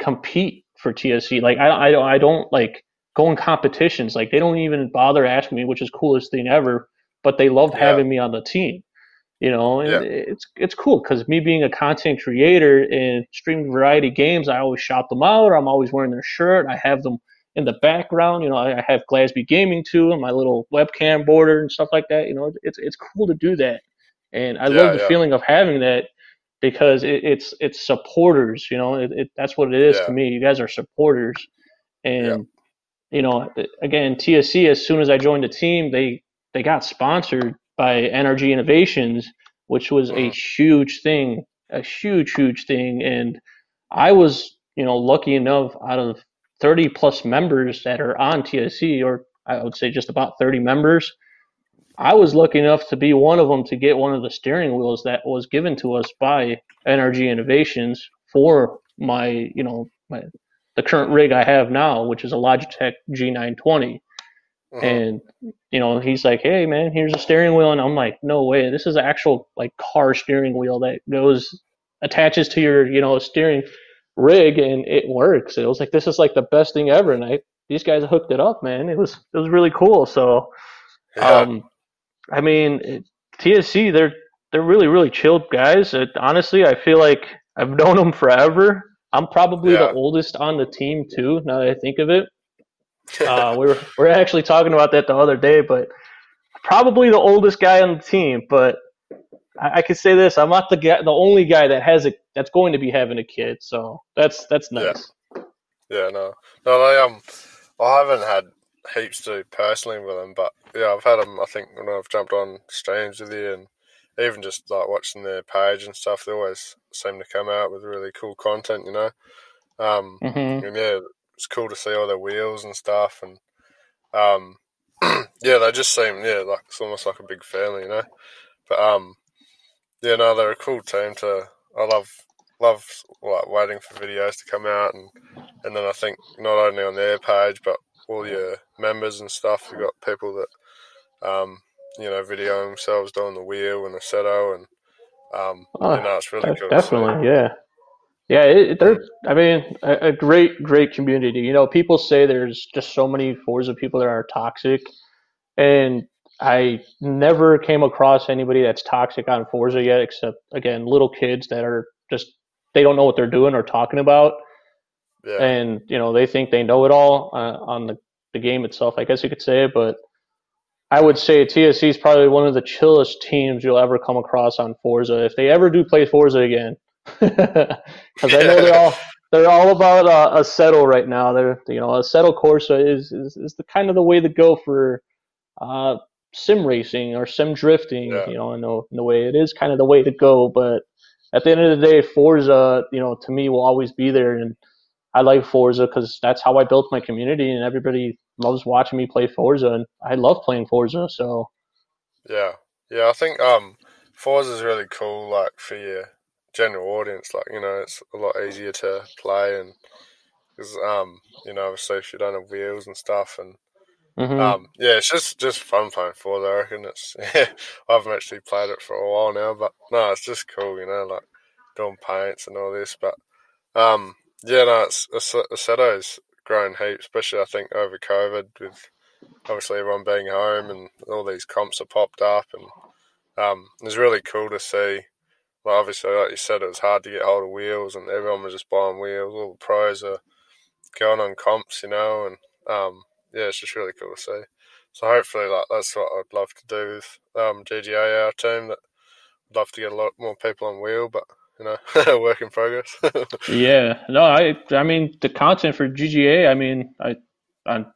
compete for TSC. Like I, I don't, I don't like go in competitions. Like they don't even bother asking me, which is coolest thing ever. But they love yeah. having me on the team. You know, yeah. it's it's cool because me being a content creator and streaming variety games, I always shout them out. I'm always wearing their shirt. I have them in the background. You know, I have Glasby Gaming too, and my little webcam border and stuff like that. You know, it's it's cool to do that, and I yeah, love the feeling of having that because it, it's it's supporters. You know, it, it, that's what it is yeah. to me. You guys are supporters, and you know, again, TSC. As soon as I joined the team, they they got sponsored by NRG Innovations, which was a mm-hmm. huge thing, a huge huge thing, and I was you know lucky enough out of 30 plus members that are on TSC, or I would say just about 30 members. I was lucky enough to be one of them to get one of the steering wheels that was given to us by NRG Innovations for my, you know, my, the current rig I have now, which is a Logitech G920. Uh-huh. And you know, he's like, "Hey, man, here's a steering wheel," and I'm like, "No way! This is an actual like car steering wheel that goes attaches to your, you know, steering rig and it works. It was like this is like the best thing ever, and I these guys hooked it up, man. It was it was really cool. So, yeah. um, I mean, TSC they're they're really really chilled guys. It, honestly, I feel like I've known them forever. I'm probably yeah. the oldest on the team too. Now that I think of it, uh, we were we are actually talking about that the other day, but probably the oldest guy on the team. But I, I could say this: I'm not the guy, the only guy that has a that's going to be having a kid. So that's that's nice. Yeah, yeah no, no, I um, I haven't had heaps to personally with them, but yeah, I've had them. I think when I've jumped on streams with you and even just like watching their page and stuff, they always seem to come out with really cool content, you know. Um, mm-hmm. and yeah, it's cool to see all their wheels and stuff, and um, yeah, they just seem yeah like it's almost like a big family, you know. But um, yeah, no, they're a cool team to. I love love like waiting for videos to come out, and and then I think not only on their page but all your members and stuff. You've got people that um, you know video themselves doing the wheel and the Assetto, and um, oh, you know it's really cool. Definitely, yeah. Yeah, it, they're. I mean, a, a, great, great community. You know, people say there's just so many Forza people that are toxic, and I never came across anybody that's toxic on Forza yet, except again, little kids that are just they don't know what they're doing or talking about, yeah. and you know they think they know it all uh, on the the game itself. I guess you could say, but I would say TSC is probably one of the chillest teams you'll ever come across on Forza. If they ever do play Forza again, because I know they're all they're all about uh, Assetto right now. They're you know Assetto Corsa is, is is the kind of the way to go for uh, sim racing or sim drifting. Yeah. You know, in the, in the way it is kind of the way to go. But at the end of the day, Forza, you know, to me will always be there, and I like Forza because that's how I built my community, and everybody loves watching me play Forza, and I love playing Forza. So yeah, yeah, I think um, Forza is really cool, like for your general audience. Like you know, it's a lot easier to play, and because um, you know, obviously if you don't have wheels and stuff, and mm-hmm. um, yeah, it's just just fun playing Forza. I reckon it's. Yeah, I haven't actually played it for a while now, but no, it's just cool. You know, like doing paints and all this, but um, yeah, no, it's Assetto's grown heaps, especially I think over COVID with obviously everyone being home and all these comps have popped up, and um, it was really cool to see well, obviously, like you said, it was hard to get hold of wheels, and everyone was just buying wheels. All the pros are going on comps, you know, and um, yeah, it's just really cool to see. So hopefully, like that's what I'd love to do with um, GGA, our team. That I'd love to get a lot more people on wheel, but you know, work in progress. yeah, no, I, I mean, the content for GGA, I mean, I on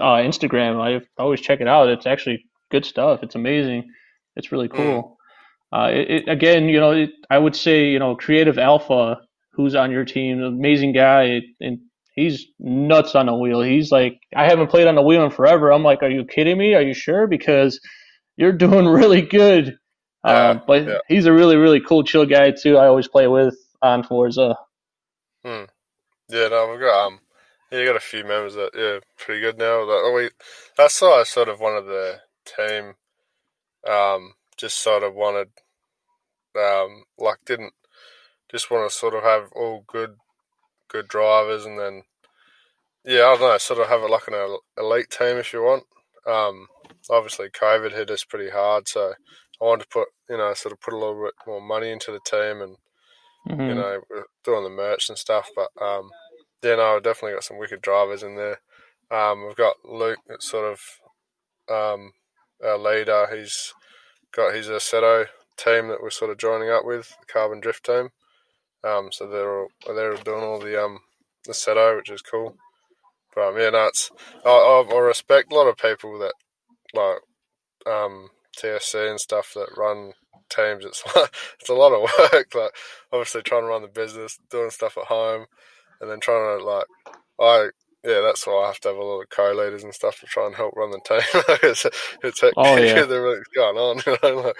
uh, Instagram, I always check it out. It's actually good stuff. It's amazing. It's really mm. cool. Mm uh, it, it, again, you know, it, I would say, you know, Creative Alpha, who's on your team, amazing guy, and he's nuts on the wheel. He's like, I haven't played on the wheel in forever. I'm like, are you kidding me? Are you sure? Because you're doing really good. Uh, but yeah. he's a really, really cool, chill guy too. I always play with on Forza. Hmm. Yeah, no, we've got um, yeah, you got a few members that yeah, pretty good now. That oh, we, that's why I sort of wanted the team, um, just sort of wanted um, like didn't just want to sort of have all good good drivers and then yeah I don't know sort of have it like an elite team if you want. Um, obviously COVID hit us pretty hard, so I wanted to put you know sort of put a little bit more money into the team and mm-hmm. you know doing the merch and stuff. But um, yeah, no, I've definitely got some wicked drivers in there. Um, we've got Luke, that's sort of um, our leader. He's got his Assetto team that we're sort of joining up with, the Carbon Drift team. Um, so they're all, they're doing all the um the Assetto, which is cool. But um, yeah, no, it's I, I, respect a lot of people that like um TSC and stuff that run teams. It's it's a lot of work. Like obviously trying to run the business, doing stuff at home, and then trying to like I yeah, that's why I have to have a lot of co-leaders and stuff to try and help run the team. it's, it's oh, yeah. what's going on. You know, like,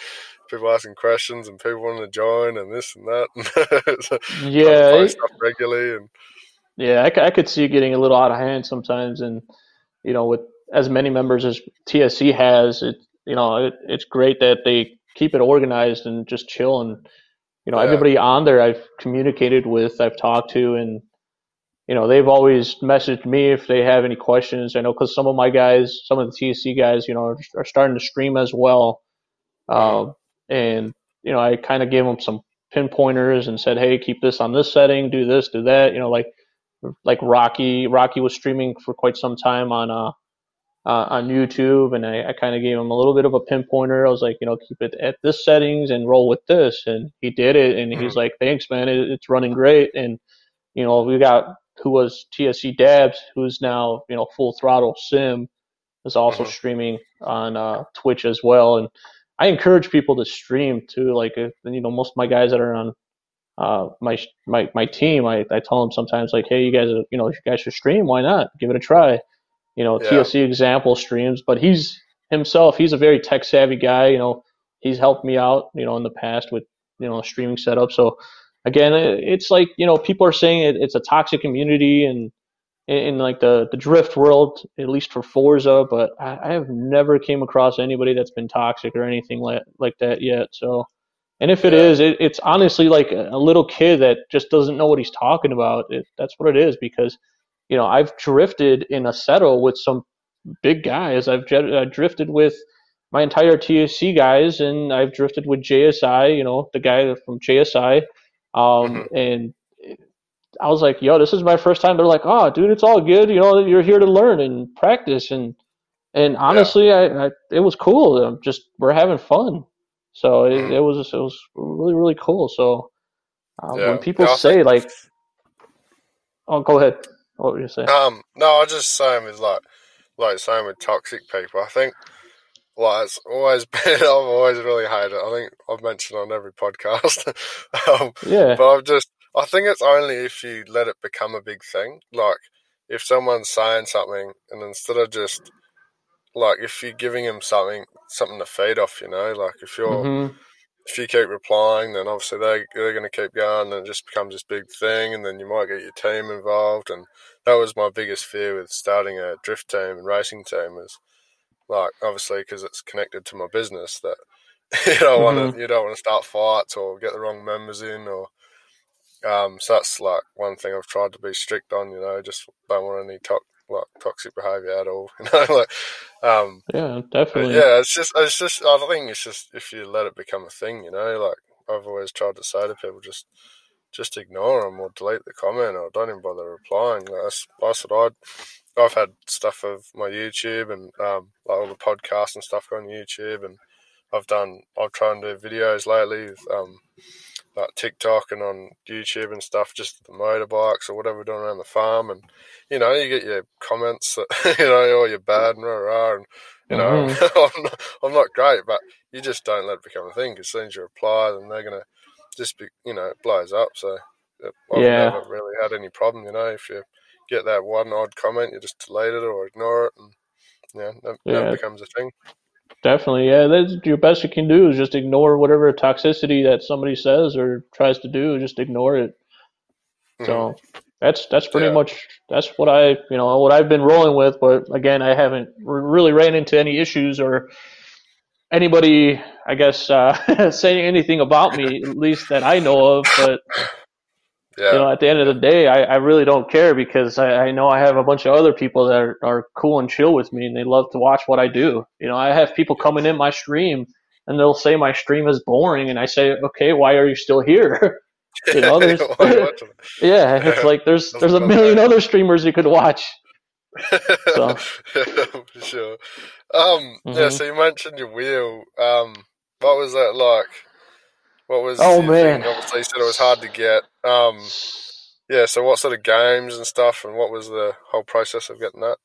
people asking questions and people wanting to join and this and that. so uh, yeah, stuff regularly and yeah, I, I could see it getting a little out of hand sometimes, and you know, with as many members as TSC has, it you know, it, it's great that they keep it organized and just chill and you know, yeah. everybody on there I've communicated with, I've talked to, and you know, they've always messaged me if they have any questions. I know because some of my guys, some of the TSC guys, you know, are, are starting to stream as well. Um, and you know I kind of gave them some pinpointers and said, hey, keep this on this setting, do this, do that. You know, like like Rocky. Rocky was streaming for quite some time on uh, uh on YouTube, and I, I kind of gave him a little bit of a pinpointer. I was like, you know, keep it at this settings and roll with this, and he did it, and he's mm-hmm. like, thanks, man, it, it's running great, and you know, we got who was TSC Dabs, who's now you know full throttle sim, is also mm-hmm. streaming on uh, Twitch as well, and I encourage people to stream too. Like, if, you know, most of my guys that are on uh, my my my team, I, I tell them sometimes like, hey, you guys, you know, you guys should stream. Why not? Give it a try. You know, yeah. TSC example streams, but he's himself. He's a very tech savvy guy. You know, he's helped me out. You know, in the past with you know streaming setup. So again, it's like you know, people are saying it, it's a toxic community and in, like the the drift world, at least for Forza, but I, I, have never came across anybody that's been toxic or anything like like that yet. So, And if it Yeah. is, it, it's honestly like a a little kid that just doesn't know what he's talking about. It, that's what it is because, you know, I've drifted in Assetto with some big guys. I've drifted with my entire TSC guys, and I've drifted with JSI. You know, the guy from JSI, um, and I was like, "Yo, this is my first time." They're like, "Oh, dude, it's all good. You know, you're here to learn and practice." And and honestly, I, I it was cool. I'm just we're having fun. So it, Mhm. it was it was really really cool. So uh, Yeah. when people Yeah, say like, "Oh, go ahead," what were you saying? Um, no, I just saying with like, like saying with toxic people. I think, like it's always been. I've always really hated it. I think I've mentioned on every podcast. um, Yeah, but I've just, I think it's only if you let it become a big thing. Like, if someone's saying something, and instead of just, like, if you're giving them something, something to feed off, you know, like if you're hmm if you keep replying, then obviously they they're going to keep going, and it just becomes this big thing, and then you might get your team involved, and that was my biggest fear with starting a drift team and racing team is like obviously because it's connected to my business that you don't want to you don't want to start fights or get the wrong members in or um so that's like one thing I've tried to be strict on you know just don't want any to- like toxic behavior at all you know like um yeah, definitely. yeah, it's just, it's just, I think it's just if you let it become a thing, you know, like I've always tried to say to people, just, just ignore them or delete the comment or don't even bother replying. Like, that's, that's what I'd, I've had stuff of my YouTube and um, like all the podcasts and stuff on YouTube, and I've done, I've tried to do videos lately with um, like TikTok and on YouTube and stuff, just the motorbikes or whatever we're doing around the farm, and you know, you get your comments that you know, oh, you're bad and rah rah, and you know, mm-hmm. I'm, not, I'm not great, but you just don't let it become a thing. Because as soon as you reply, then they're gonna just be, you know, it blows up. So I've Yeah. never really had any problem. You know, if you get that one odd comment, you just delete it or ignore it, and yeah, that, Yeah. that becomes a thing. Definitely, yeah. That's your best you can do is just ignore whatever toxicity that somebody says or tries to do. Just ignore it. So that's that's pretty Yeah. much that's what I you know what I've been rolling with. But again, I haven't r- really ran into any issues or anybody, I guess, uh, saying anything about me, at least that I know of. But yeah, you know, at the end of the day, I, I really don't care because I, I know I have a bunch of other people that are, are cool and chill with me and they love to watch what I do. You know, I have people coming in my stream and they'll say my stream is boring and I say, okay, why are you still here? you know, there's, Why are you watching it? yeah, it's like there's there's a million other streamers you could watch. So. For sure. Um, yeah. Mhm. So you mentioned your wheel. Um, what was that like? What was? Oh, man. Thing? Obviously, you said it was hard to get. Um, yeah. So what sort of games and stuff, and what was the whole process of getting that?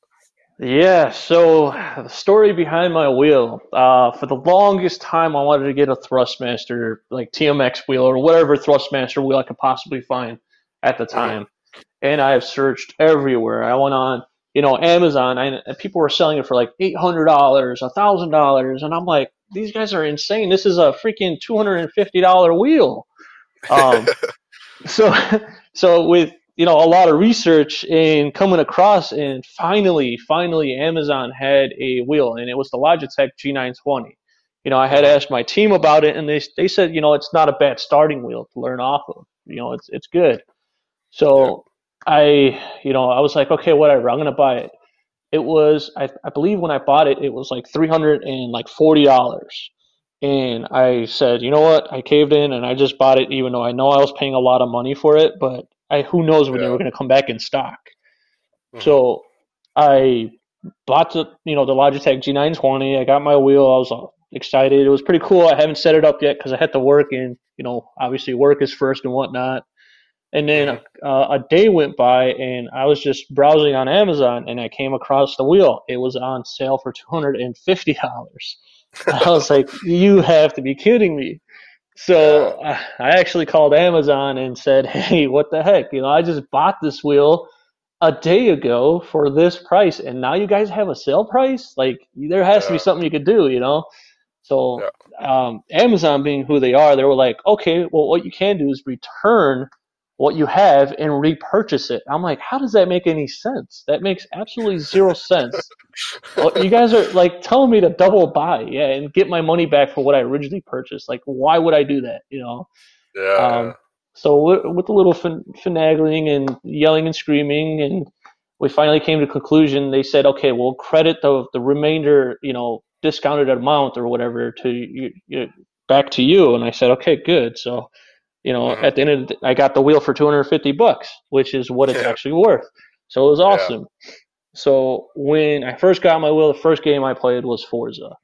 Yeah, so the story behind my wheel. Uh, for the longest time, I wanted to get a Thrustmaster, like TMX wheel or whatever Thrustmaster wheel I could possibly find at the time. And I have searched everywhere. I went on, you know, Amazon, I, and people were selling it for like $800, a $1,000. And I'm like, these guys are insane. This is a freaking $250 wheel. Um, so, so with you know a lot of research and coming across, and finally, finally, Amazon had a wheel, and it was the Logitech G920. You know, I had asked my team about it, and they they said, you know, it's not a bad starting wheel to learn off of. You know, it's it's good. So I, you know, I was like, okay, whatever, I'm gonna buy it. It was, I, I believe, when I bought it, it was like three hundred and like forty dollars. And I said, you know what? I caved in and I just bought it, even though I know I was paying a lot of money for it. But I, who knows when they Yeah. were going to come back in stock. Mhm. So I bought the, you know, the Logitech G920. I got my wheel. I was excited. It was pretty cool. I haven't set it up yet because I had to work, and you know, obviously work is first and whatnot. And then uh, a day went by, and I was just browsing on Amazon, and I came across the wheel. It was on sale for two hundred and fifty dollars. I was like, "You have to be kidding me!" So I I actually called Amazon and said, "Hey, what the heck? You know, I just bought this wheel a day ago for this price, and now you guys have a sale price? Like, there has to be something you could do, you know?" So um, Amazon being who they are, they were like, "Okay, well, what you can do is return what you have and repurchase it. I'm like, how does that make any sense? That makes absolutely zero sense. well, you guys are like telling me to double buy, yeah, and get my money back for what I originally purchased. Like, why would I do that? You know? Yeah. Um, so with, a little fin- finagling and yelling and screaming, and we finally came to a conclusion. They said, okay, we'll credit the the remainder, you know, discounted amount or whatever to you, you back to you. And I said, okay, good. So you know, mm-hmm. at the end of the day, I got the wheel for 250 bucks, which is what it's yeah. actually worth. So it was awesome. Yeah. So when I first got my wheel, the first game I played was Forza.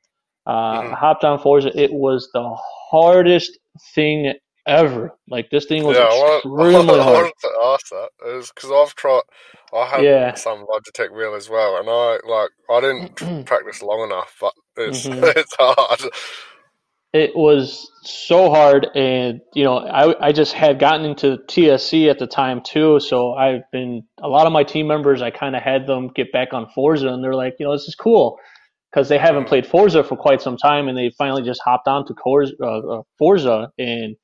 Uh, mm-hmm. I hopped on Forza. It was the hardest thing ever. Like this thing was yeah, extremely I I hard. to ask that is because I've tried. I had yeah. some Logitech wheel as well, and I like I didn't practice long enough, but it's mm-hmm. it's hard it was so hard and you know I, I just had gotten into tsc at the time too so i've been a lot of my team members i kind of had them get back on forza and they're like you know this is cool. Because they haven't played forza for quite some time and they finally just hopped on to uh, uh, forza and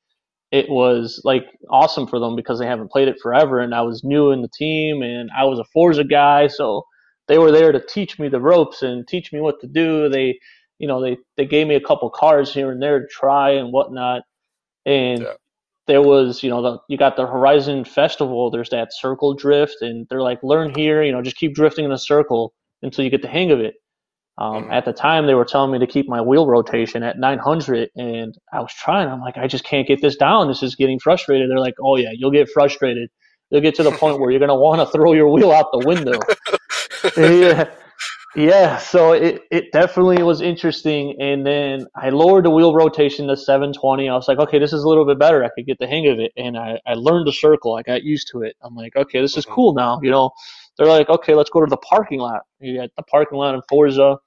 it was like awesome for them because they haven't played it forever and i was new in the team and i was a forza guy so they were there to teach me the ropes and teach me what to do. They you know, they, they gave me a couple cars here and there to try and whatnot. And yeah. there was, you know, the, you got the Horizon Festival, there's that circle drift, and they're like, learn here, you know, just keep drifting in a circle until you get the hang of it. Um, mm-hmm. At the time, they were telling me to keep my wheel rotation at 900, and I was trying. I'm like, I just can't get this down. This is getting frustrated. They're like, oh, yeah, you'll get frustrated. You'll get to the point where you're going to want to throw your wheel out the window. yeah. Yeah, so it, it definitely was interesting. And then I lowered the wheel rotation to 720. I was like, okay, this is a little bit better. I could get the hang of it. And I, I learned the circle. I got used to it. I'm like, okay, this is mm-hmm. cool now. You know, they're like, okay, let's go to the parking lot. You got the parking lot in Forza um,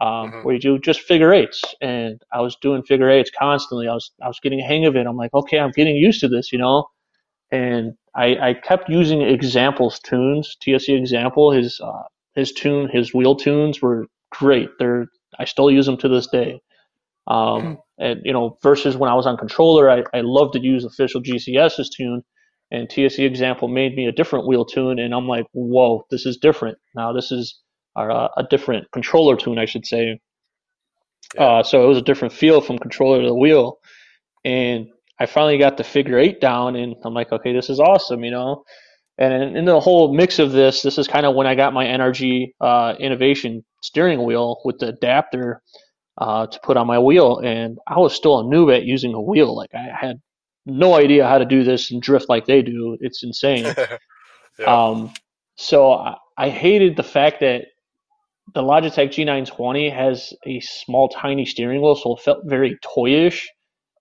mm-hmm. where you do just figure eights. And I was doing figure eights constantly. I was, I was getting a hang of it. I'm like, okay, I'm getting used to this, you know? And I, I kept using examples tunes, TSC example, his, uh, his tune, his wheel tunes were great. They're I still use them to this day. Um, hmm. and you know, versus when I was on controller, I, I love to use official GCS's tune, and TSC example made me a different wheel tune, and I'm like, whoa, this is different. Now this is uh, a different controller tune, I should say. Yeah. Uh, so it was a different feel from controller to the wheel, and I finally got the figure eight down, and I'm like, okay, this is awesome, you know. And in, in, the whole mix of this, this is kind of when I got my NRG uh, innovation steering wheel with the adapter uh, to put on my wheel. And I was still a noob at using a wheel. Like I had no idea how to do this and drift like they do. It's insane. yeah. um, so I, I hated the fact that the Logitech G920 has a small, tiny steering wheel, so it felt very toyish,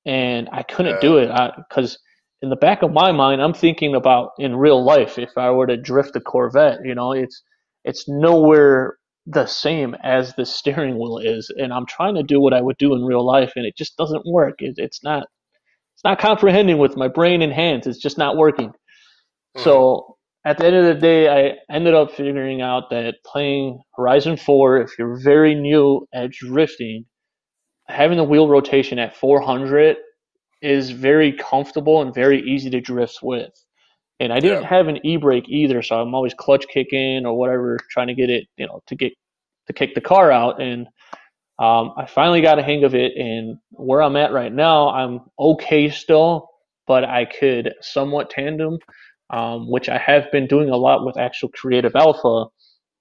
and I couldn't yeah. do it because in the back of my mind, I'm thinking about in real life if I were to drift a Corvette. You know, it's it's nowhere the same as the steering wheel is, and I'm trying to do what I would do in real life, and it just doesn't work. It, it's not it's not comprehending with my brain and hands. It's just not working. Mm-hmm. So at the end of the day, I ended up figuring out that playing Horizon 4, if you're very new at drifting, having the wheel rotation at 400 is very comfortable and very easy to drift with. And I didn't yeah. have an e-brake either, so I'm always clutch kicking or whatever, trying to get it, you know, to get to kick the car out. And um, I finally got a hang of it. And where I'm at right now, I'm okay still, but I could somewhat tandem, um, which I have been doing a lot with actual Creative Alpha.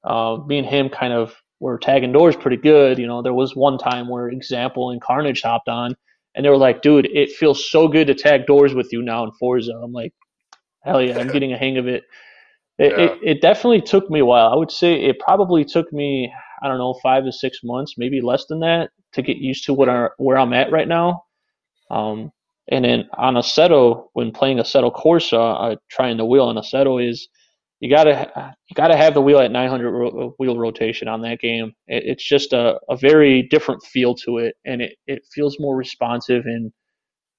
Uh, me and him kind of were tagging doors pretty good. You know, there was one time where Example and Carnage hopped on and they were like, dude, it feels so good to tag doors with you now in Forza. I'm like, hell yeah, I'm getting a hang of it. It, yeah. it, it definitely took me a while. I would say it probably took me, I don't know, five to six months, maybe less than that, to get used to what our, where I'm at right now. Um, and then on Assetto, when playing Assetto Corsa, uh, trying the wheel on Assetto is you gotta you gotta have the wheel at 900 ro- wheel rotation on that game. It, it's just a, a very different feel to it, and it, it feels more responsive and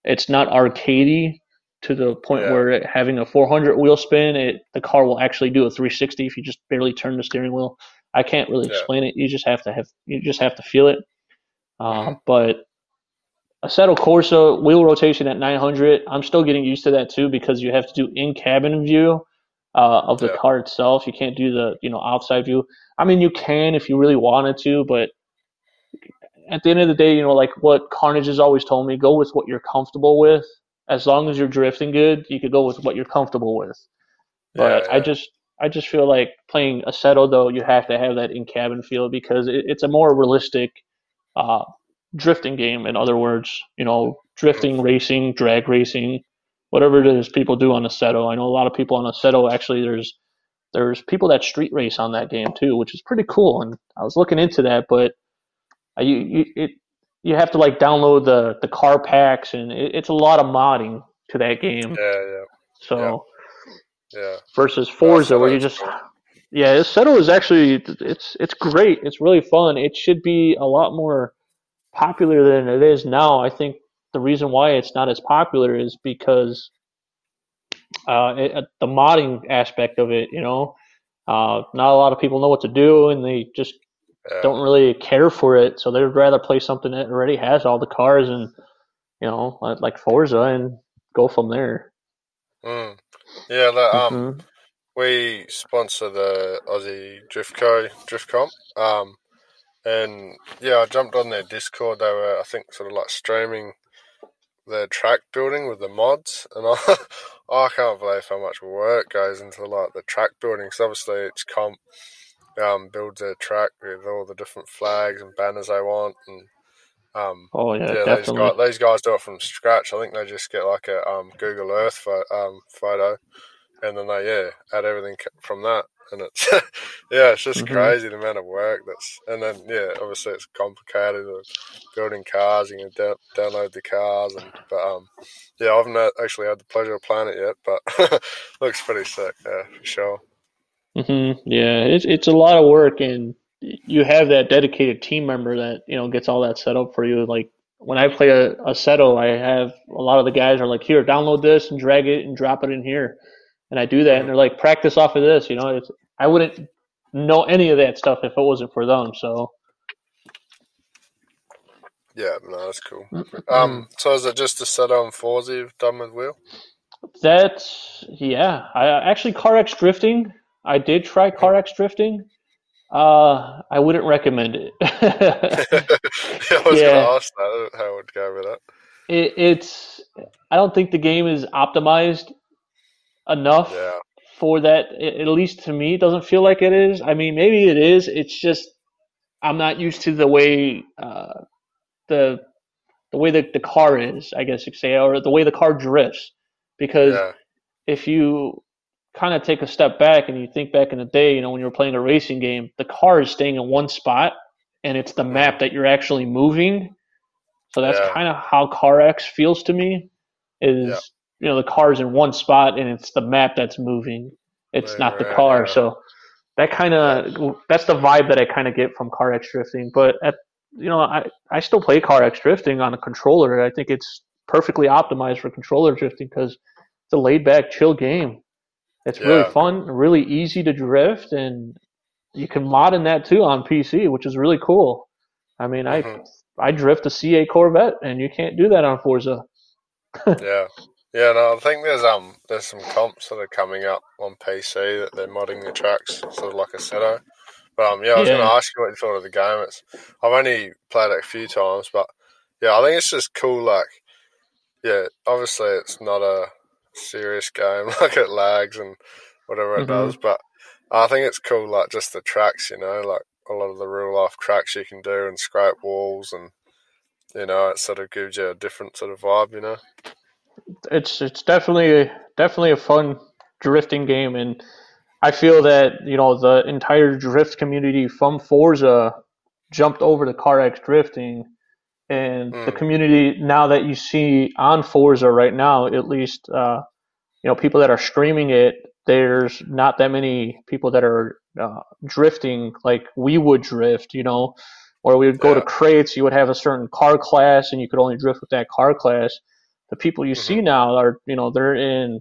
it's not arcadey to the point yeah. where it, having a 400 wheel spin, it the car will actually do a 360 if you just barely turn the steering wheel. I can't really yeah. explain it. You just have to have you just have to feel it. Uh. But Assetto Corsa wheel rotation at 900. I'm still getting used to that too because you have to do in cabin view uh, of the yeah. car itself. You can't do the you know outside view. I mean, you can if you really wanted to, but at the end of the day, you know, like what Carnage has always told me, go with what you're comfortable with. As long as you're drifting good, you could go with what you're comfortable with. But yeah, yeah. I just I just feel like playing Assetto though, you have to have that in cabin feel because it, it's a more realistic uh, drifting game. In other words, you know, drifting, racing, drag racing, whatever it is people do on Assetto. I know a lot of people on Assetto actually. There's there's people that street race on that game too, which is pretty cool. And I was looking into that, but you, you it you have to like download the the car packs, and it, it's a lot of modding to that game. Yeah, yeah. So, yeah, yeah. versus Forza, where you just yeah, Assetto is actually it's it's great. It's really fun. It should be a lot more popular than it is now. I think the reason why it's not as popular is because uh, it, the modding aspect of it. You know, uh, not a lot of people know what to do, and they just yeah. don't really care for it. So they'd rather play something that already has all the cars and you know, like Forza, and go from there. Mm. Yeah, that, um, mm-hmm. we sponsor the Aussie Drift Co. Drift Comp. Um, and yeah, I jumped on their Discord. They were, I think, sort of like streaming their track building with the mods, and I, I can't believe how much work goes into like the track building. Because obviously, it's comp um, builds a track with all the different flags and banners they want, and um, oh yeah, yeah these guys, these guys do it from scratch. I think they just get like a um, Google Earth um, photo, and then they yeah add everything from that, and it's yeah, it's just mm-hmm. crazy the amount of work that's, and then yeah, obviously it's complicated of building cars. You can da- download the cars, and but um, yeah, I haven't actually had the pleasure of playing it yet, but looks pretty sick, yeah, for sure. Mm-hmm. Yeah, it's it's a lot of work, and you have that dedicated team member that you know gets all that set up for you. Like when I play a, Assetto, I have a lot of the guys are like, "Here, download this and drag it and drop it in here," and I do that, and they're like, "Practice off of this." You know, it's, I wouldn't know any of that stuff if it wasn't for them. So. Yeah, no, that's cool. Um, so is it just Assetto and Forza you've done with Wheel? That's yeah. I actually CarX drifting. I did try CarX drifting. Uh, I wouldn't recommend it. I was yeah. gonna ask that how it would go with that. It, it's I don't think the game is optimized enough yeah. for that. At least to me, it doesn't feel like it is. I mean, maybe it is. It's just I'm not used to the way uh, the the way that the car is. I guess you could say, or the way the car drifts. Because yeah. if you kind of take a step back and you think back in the day, you know, when you were playing a racing game, the car is staying in one spot and it's the map that you're actually moving. So that's yeah. kind of how CarX feels to me is. You know, the car's in one spot and it's the map that's moving. It's right, not the right, car. So that kind of, that's the vibe that I kind of get from CarX drifting. But at, you know, I, I still play CarX drifting on a controller. I think it's perfectly optimized for controller drifting because it's a laid back, chill game. It's yeah. really fun, really easy to drift, and you can mod in that too on PC, which is really cool. I mean, mm-hmm. I I drift a C8 Corvette, and you can't do that on Forza. yeah, yeah. No, I think there's um there's some comps that are coming up on PC that they're modding the tracks, sort of like Assetto. But um, yeah, I was yeah. going to ask you what you thought of the game. It's I've only played it a few times, but yeah, I think it's just cool. Like, yeah, obviously it's not a serious game. Like it lags and whatever it mm-hmm. does, but I think it's cool. Like just the tracks, you know, like a lot of the real life tracks you can do and scrape walls, and you know, it sort of gives you a different sort of vibe. You know, it's it's definitely definitely a fun drifting game, and I feel that you know the entire drift community from Forza jumped over to CarX drifting and mm. the community now that you see on Forza right now, at least, uh, you know, people that are streaming it, there's not that many people that are uh, drifting like we would drift, you know, or we would go yeah. to crates, you would have a certain car class and you could only drift with that car class. The people you mm-hmm. see now are, you know, they're in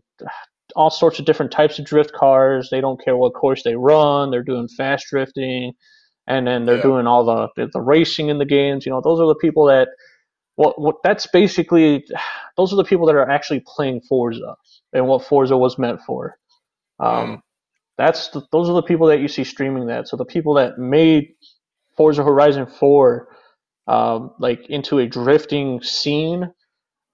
all sorts of different types of drift cars. They don't care what course they run. They're doing fast drifting and then they're yeah. doing all the, the, the racing in the games. You know, those are the people that what what that's basically those are the people that are actually playing Forza and what Forza was meant for. Um, mm. That's the, those are the people that you see streaming that. So the people that made Forza Horizon Four um, like into a drifting scene.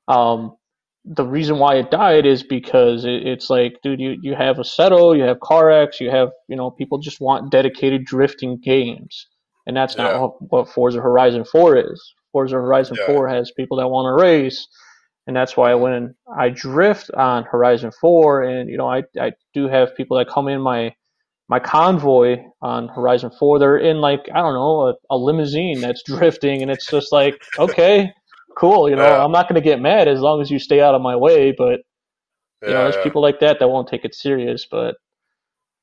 Um, the reason why it died is because it, it's like, dude, you, you have Assetto, you have CarX, you have, you know, people just want dedicated drifting games. And that's yeah. not what, what, Forza Horizon 4 is. Forza Horizon yeah. 4 has people that want to race. And that's why when I drift on Horizon 4, and, you know, I, I do have people that come in my my convoy on Horizon 4, they're in like, I don't know, a, a limousine that's drifting. And it's just like, okay, cool. You know, yeah. I'm not going to get mad as long as you stay out of my way. But, you yeah, know, there's yeah. people like that that won't take it serious. But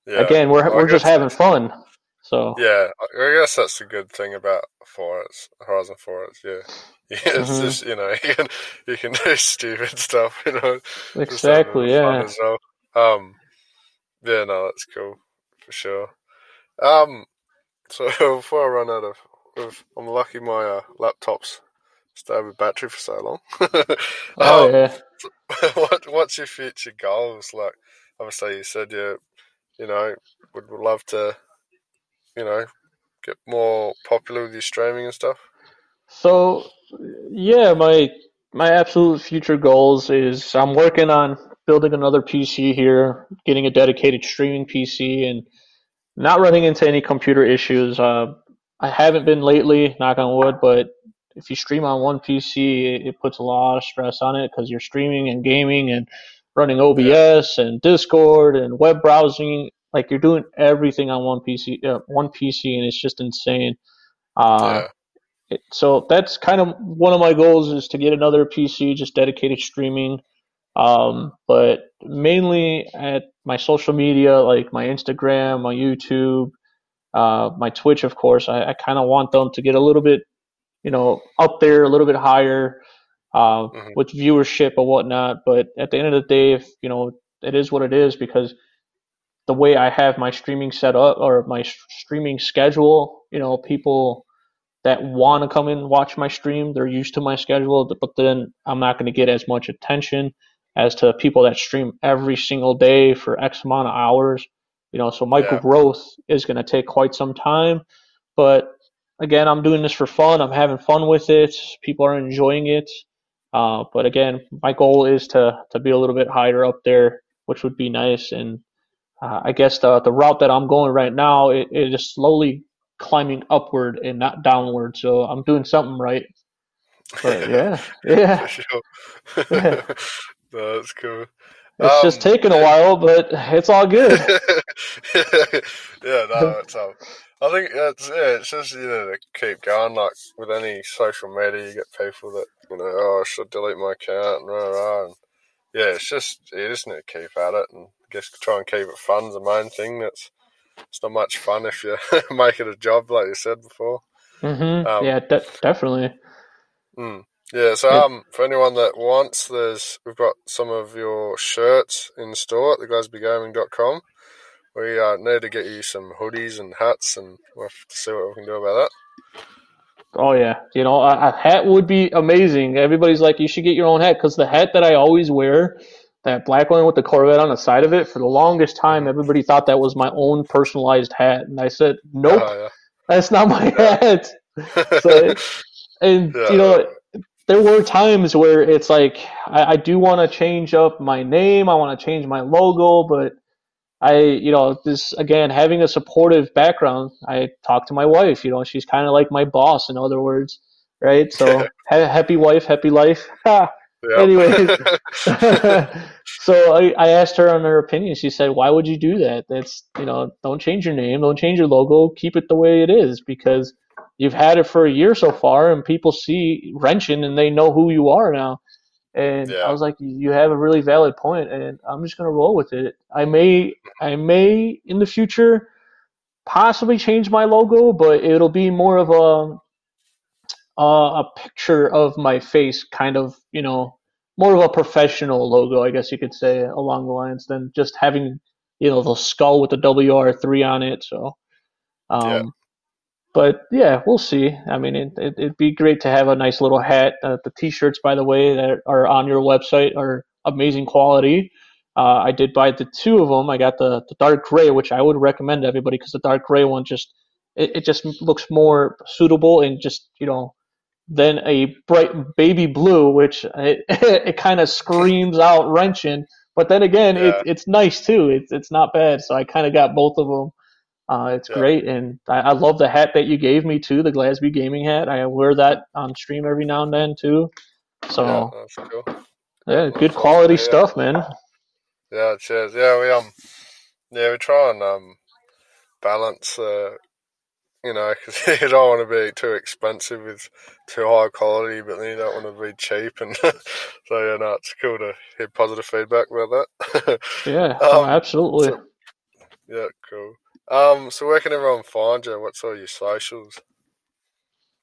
again, we're, we're just having fun. So yeah, I guess that's the good thing about Forza Horizon Forza. Yeah, yeah it's mm-hmm. just you know you can you can do stupid stuff. You know, exactly. Yeah. Well. Um, yeah, no, that's cool for sure. Um, so before I run out of, I'm lucky my uh, laptop's stayed with battery for so long. oh um, yeah. What What's your future goals? Like, obviously, you said you, you know, would, would love to, you know, get more popular with your streaming and stuff. So, yeah, my my absolute future goals is I'm working on building another PC here, getting a dedicated streaming PC, and not running into any computer issues. Uh, I haven't been lately, knock on wood, but if you stream on one PC, it, it puts a lot of stress on it because you're streaming and gaming and running OBS and Discord and web browsing. Like you're doing everything on one PC, uh, one PC, and it's just insane. Uh, yeah. It, so that's kind of one of my goals is to get another PC, just dedicated streaming. Um, but mainly at my social media, like my Instagram, my YouTube, uh, my Twitch, of course, I, I kind of want them to get a little bit, you know, up there, a little bit higher uh, mm-hmm. with viewership and whatnot. But at the end of the day, if you know, it is what it is because the way I have my streaming set up or my streaming schedule, you know, people that want to come in and watch my stream, they're used to my schedule, but then I'm not going to get as much attention as to people that stream every single day for X amount of hours. You know, so my yeah. growth is going to take quite some time. But again, I'm doing this for fun. I'm having fun with it. People are enjoying it. Uh, but again, my goal is to to be a little bit higher up there, which would be nice. And uh, I guess the the route that I'm going right now it, it is slowly climbing upward and not downward. So I'm doing something right. But yeah, yeah. that's cool. It's um, just taking a while, but it's all good. yeah, no, it's um, I think it's yeah, it's just you know to keep going. Like with any social media, you get people that you know, oh, I should delete my account and rah, rah, and yeah, it's just you just need to keep at it and I guess try and keep it fun. Is the main thing. That's it's not much fun if you make it a job, like you said before. Mm-hmm. Um, yeah, de- definitely. Mm. Yeah, so um, for anyone that wants, there's we've got some of your shirts in store at theglasbygaming.com. We uh, need to get you some hoodies and hats, and we'll have to see what we can do about that. Oh yeah, you know a, a hat would be amazing. Everybody's like, you should get your own hat because the hat that I always wear, that black one with the Corvette on the side of it, for the longest time, everybody thought that was my own personalized hat, and I said, nope, oh, yeah. that's not my hat. so, and yeah. you know there were times where it's like I, I do want to change up my name, I want to change my logo, but I, you know, this again having a supportive background. I talk to my wife. You know, she's kind of like my boss, in other words, right? So ha- happy wife, happy life. Anyways, so I, I asked her on her opinion. She said, "Why would you do that? That's you know, don't change your name, don't change your logo, keep it the way it is because." You've had it for a year so far, and people see wrenching and they know who you are now. And yeah. I was like, you have a really valid point, and I'm just gonna roll with it. I may, I may in the future possibly change my logo, but it'll be more of a uh, a picture of my face, kind of, you know, more of a professional logo, I guess you could say, along the lines than just having, you know, the skull with the WR3 on it. So, um, but yeah, we'll see. I mean, it, it, would be great to have a nice little hat. Uh, the t-shirts, by the way, that are on your website are amazing quality. Uh, I did buy the two of them. I got the, the dark gray, which I would recommend to everybody because the dark gray one just it, it just looks more suitable and just you know than a bright baby blue, which it, it kind of screams out wrenching. But then again, yeah. it, it's nice too. It's it's not bad. So I kind of got both of them. Uh, it's yeah. great, and I, I, love the hat that you gave me too, the Glasby gaming hat. I wear that on stream every now and then too. So yeah, cool. yeah good quality stuff, man. Yeah, cheers. Yeah, we um, yeah, we try and um, balance, uh, you know, because you don't want to be too expensive with too high quality, but then you don't want to be cheap, and so yeah, no, it's cool to hear positive feedback about that. yeah, um, oh, absolutely. So, yeah, cool. Um, so where can everyone find you? What's all your socials?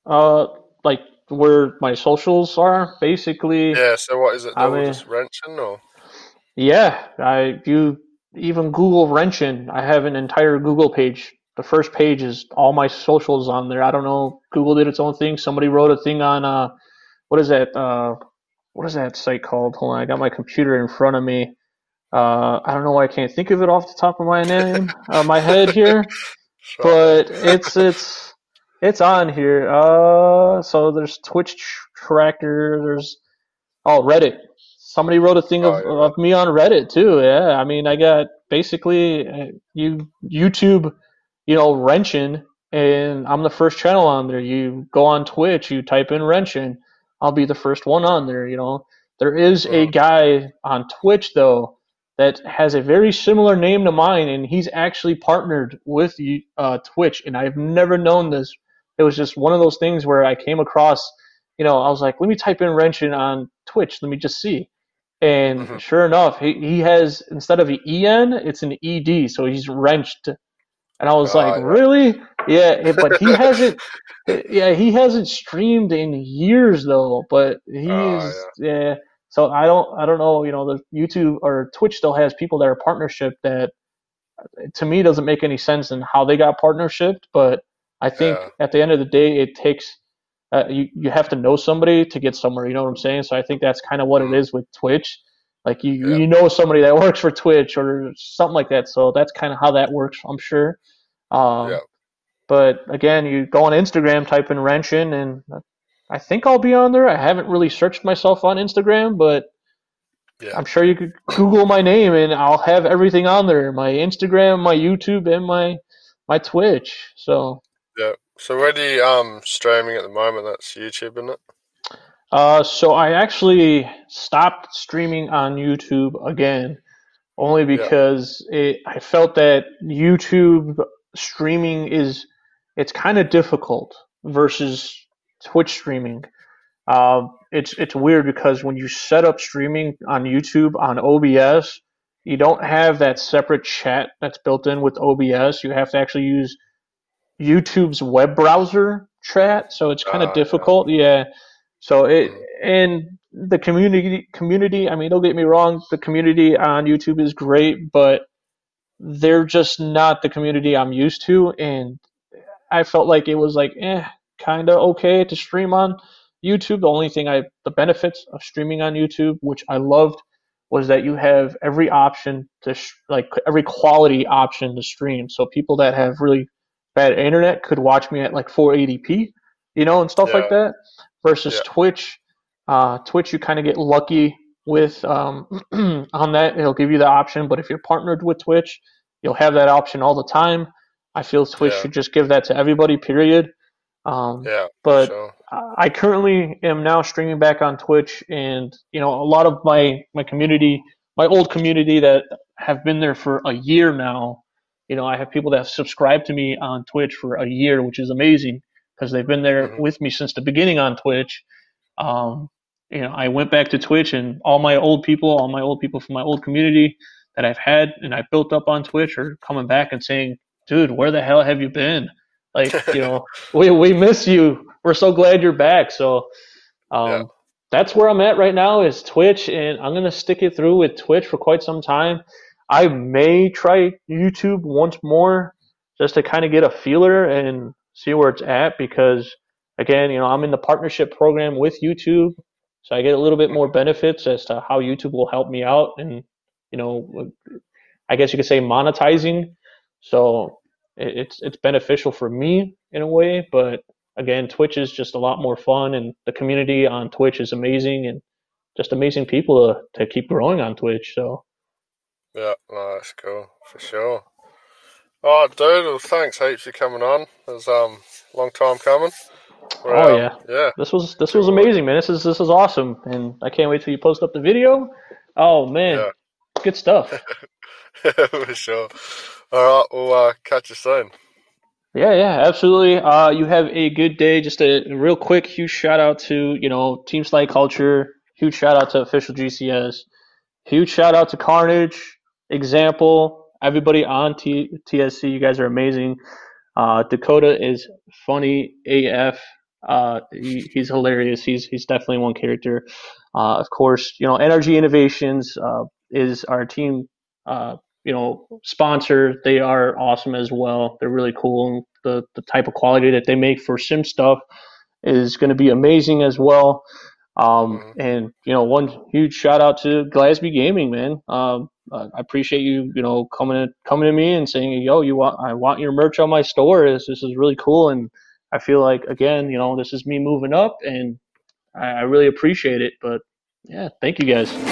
Uh, like where my socials are, basically. Yeah. So what is it? I mean, just wrenching or? Yeah, I you even Google wrenching. I have an entire Google page. The first page is all my socials on there. I don't know. Google did its own thing. Somebody wrote a thing on uh, what is that? Uh, what is that site called? Hold on, I got my computer in front of me. Uh, I don't know why I can't think of it off the top of my name, uh, my head here, but it's it's it's on here. Uh, so there's Twitch tracker. There's oh Reddit. Somebody wrote a thing oh, of, yeah. of me on Reddit too. Yeah, I mean I got basically uh, you YouTube, you know, wrenching, and I'm the first channel on there. You go on Twitch, you type in wrenching, I'll be the first one on there. You know, there is a guy on Twitch though that has a very similar name to mine, and he's actually partnered with uh, Twitch. And I've never known this. It was just one of those things where I came across, you know, I was like, let me type in wrenching on Twitch. Let me just see. And mm-hmm. sure enough, he, he has instead of an en, it's an ed, so he's wrenched. And I was oh, like, really? Yeah, but he hasn't. yeah, he hasn't streamed in years though. But he's oh, yeah. yeah so I don't I don't know, you know, the YouTube or Twitch still has people that are partnership that to me doesn't make any sense in how they got partnership, but I think yeah. at the end of the day it takes uh, you you have to know somebody to get somewhere, you know what I'm saying? So I think that's kind of what mm-hmm. it is with Twitch. Like you yeah. you know somebody that works for Twitch or something like that. So that's kind of how that works, I'm sure. Um, yeah. But again, you go on Instagram, type in wrenching, and I think I'll be on there. I haven't really searched myself on Instagram, but yeah. I'm sure you could Google my name and I'll have everything on there: my Instagram, my YouTube, and my my Twitch. So yeah. So where do you um streaming at the moment? That's YouTube, isn't it? Uh, so I actually stopped streaming on YouTube again, only because yeah. it, I felt that YouTube streaming is it's kind of difficult versus Twitch streaming. Uh, it's it's weird because when you set up streaming on YouTube on OBS, you don't have that separate chat that's built in with OBS. You have to actually use YouTube's web browser chat, so it's kind of uh, difficult. Yeah. yeah. So it and the community community. I mean, don't get me wrong, the community on YouTube is great, but they're just not the community I'm used to, and I felt like it was like, eh, kind of okay to stream on YouTube. The only thing I, the benefits of streaming on YouTube, which I loved, was that you have every option to, sh- like every quality option to stream. So people that have really bad internet could watch me at like 480p, you know, and stuff yeah. like that. Versus yeah. Twitch, uh, Twitch, you kind of get lucky with um, on that. It'll give you the option, but if you're partnered with Twitch, you'll have that option all the time. I feel Twitch yeah. should just give that to everybody. Period. Um, yeah, but sure. I currently am now streaming back on Twitch, and you know a lot of my my community, my old community that have been there for a year now. You know, I have people that have subscribed to me on Twitch for a year, which is amazing because they've been there mm-hmm. with me since the beginning on Twitch. Um, you know, I went back to Twitch, and all my old people, all my old people from my old community that I've had and I built up on Twitch are coming back and saying, "Dude, where the hell have you been?" Like, you know, we we miss you. We're so glad you're back. So um, yeah. that's where I'm at right now is Twitch, and I'm gonna stick it through with Twitch for quite some time. I may try YouTube once more just to kind of get a feeler and see where it's at because again, you know, I'm in the partnership program with YouTube, so I get a little bit more benefits as to how YouTube will help me out and you know, I guess you could say monetizing. So it's it's beneficial for me in a way, but again, Twitch is just a lot more fun, and the community on Twitch is amazing, and just amazing people to to keep growing on Twitch. So yeah, no, that's cool for sure. All right, dude. Well, thanks heaps for coming on. It was um long time coming. We're, oh um, yeah, yeah. This was this was amazing, man. This is this is awesome, and I can't wait till you post up the video. Oh man, yeah. good stuff. for sure. All right, we'll uh, catch you soon. Yeah, yeah, absolutely. Uh, you have a good day. Just a real quick, huge shout out to you know Team Slay Culture. Huge shout out to official GCS. Huge shout out to Carnage, Example, everybody on T- TSC. You guys are amazing. Uh, Dakota is funny AF. Uh, he, he's hilarious. He's he's definitely one character. Uh, of course, you know, NRG Innovations uh, is our team uh, you know sponsor. They are awesome as well. They're really cool, and the the type of quality that they make for sim stuff is going to be amazing as well. Um, mm-hmm. and you know, one huge shout out to Glasby Gaming, man. Um, I appreciate you, you know, coming to, coming to me and saying, "Yo, you want I want your merch on my store. This this is really cool." And I feel like again, you know, this is me moving up, and I, I really appreciate it. But yeah, thank you guys.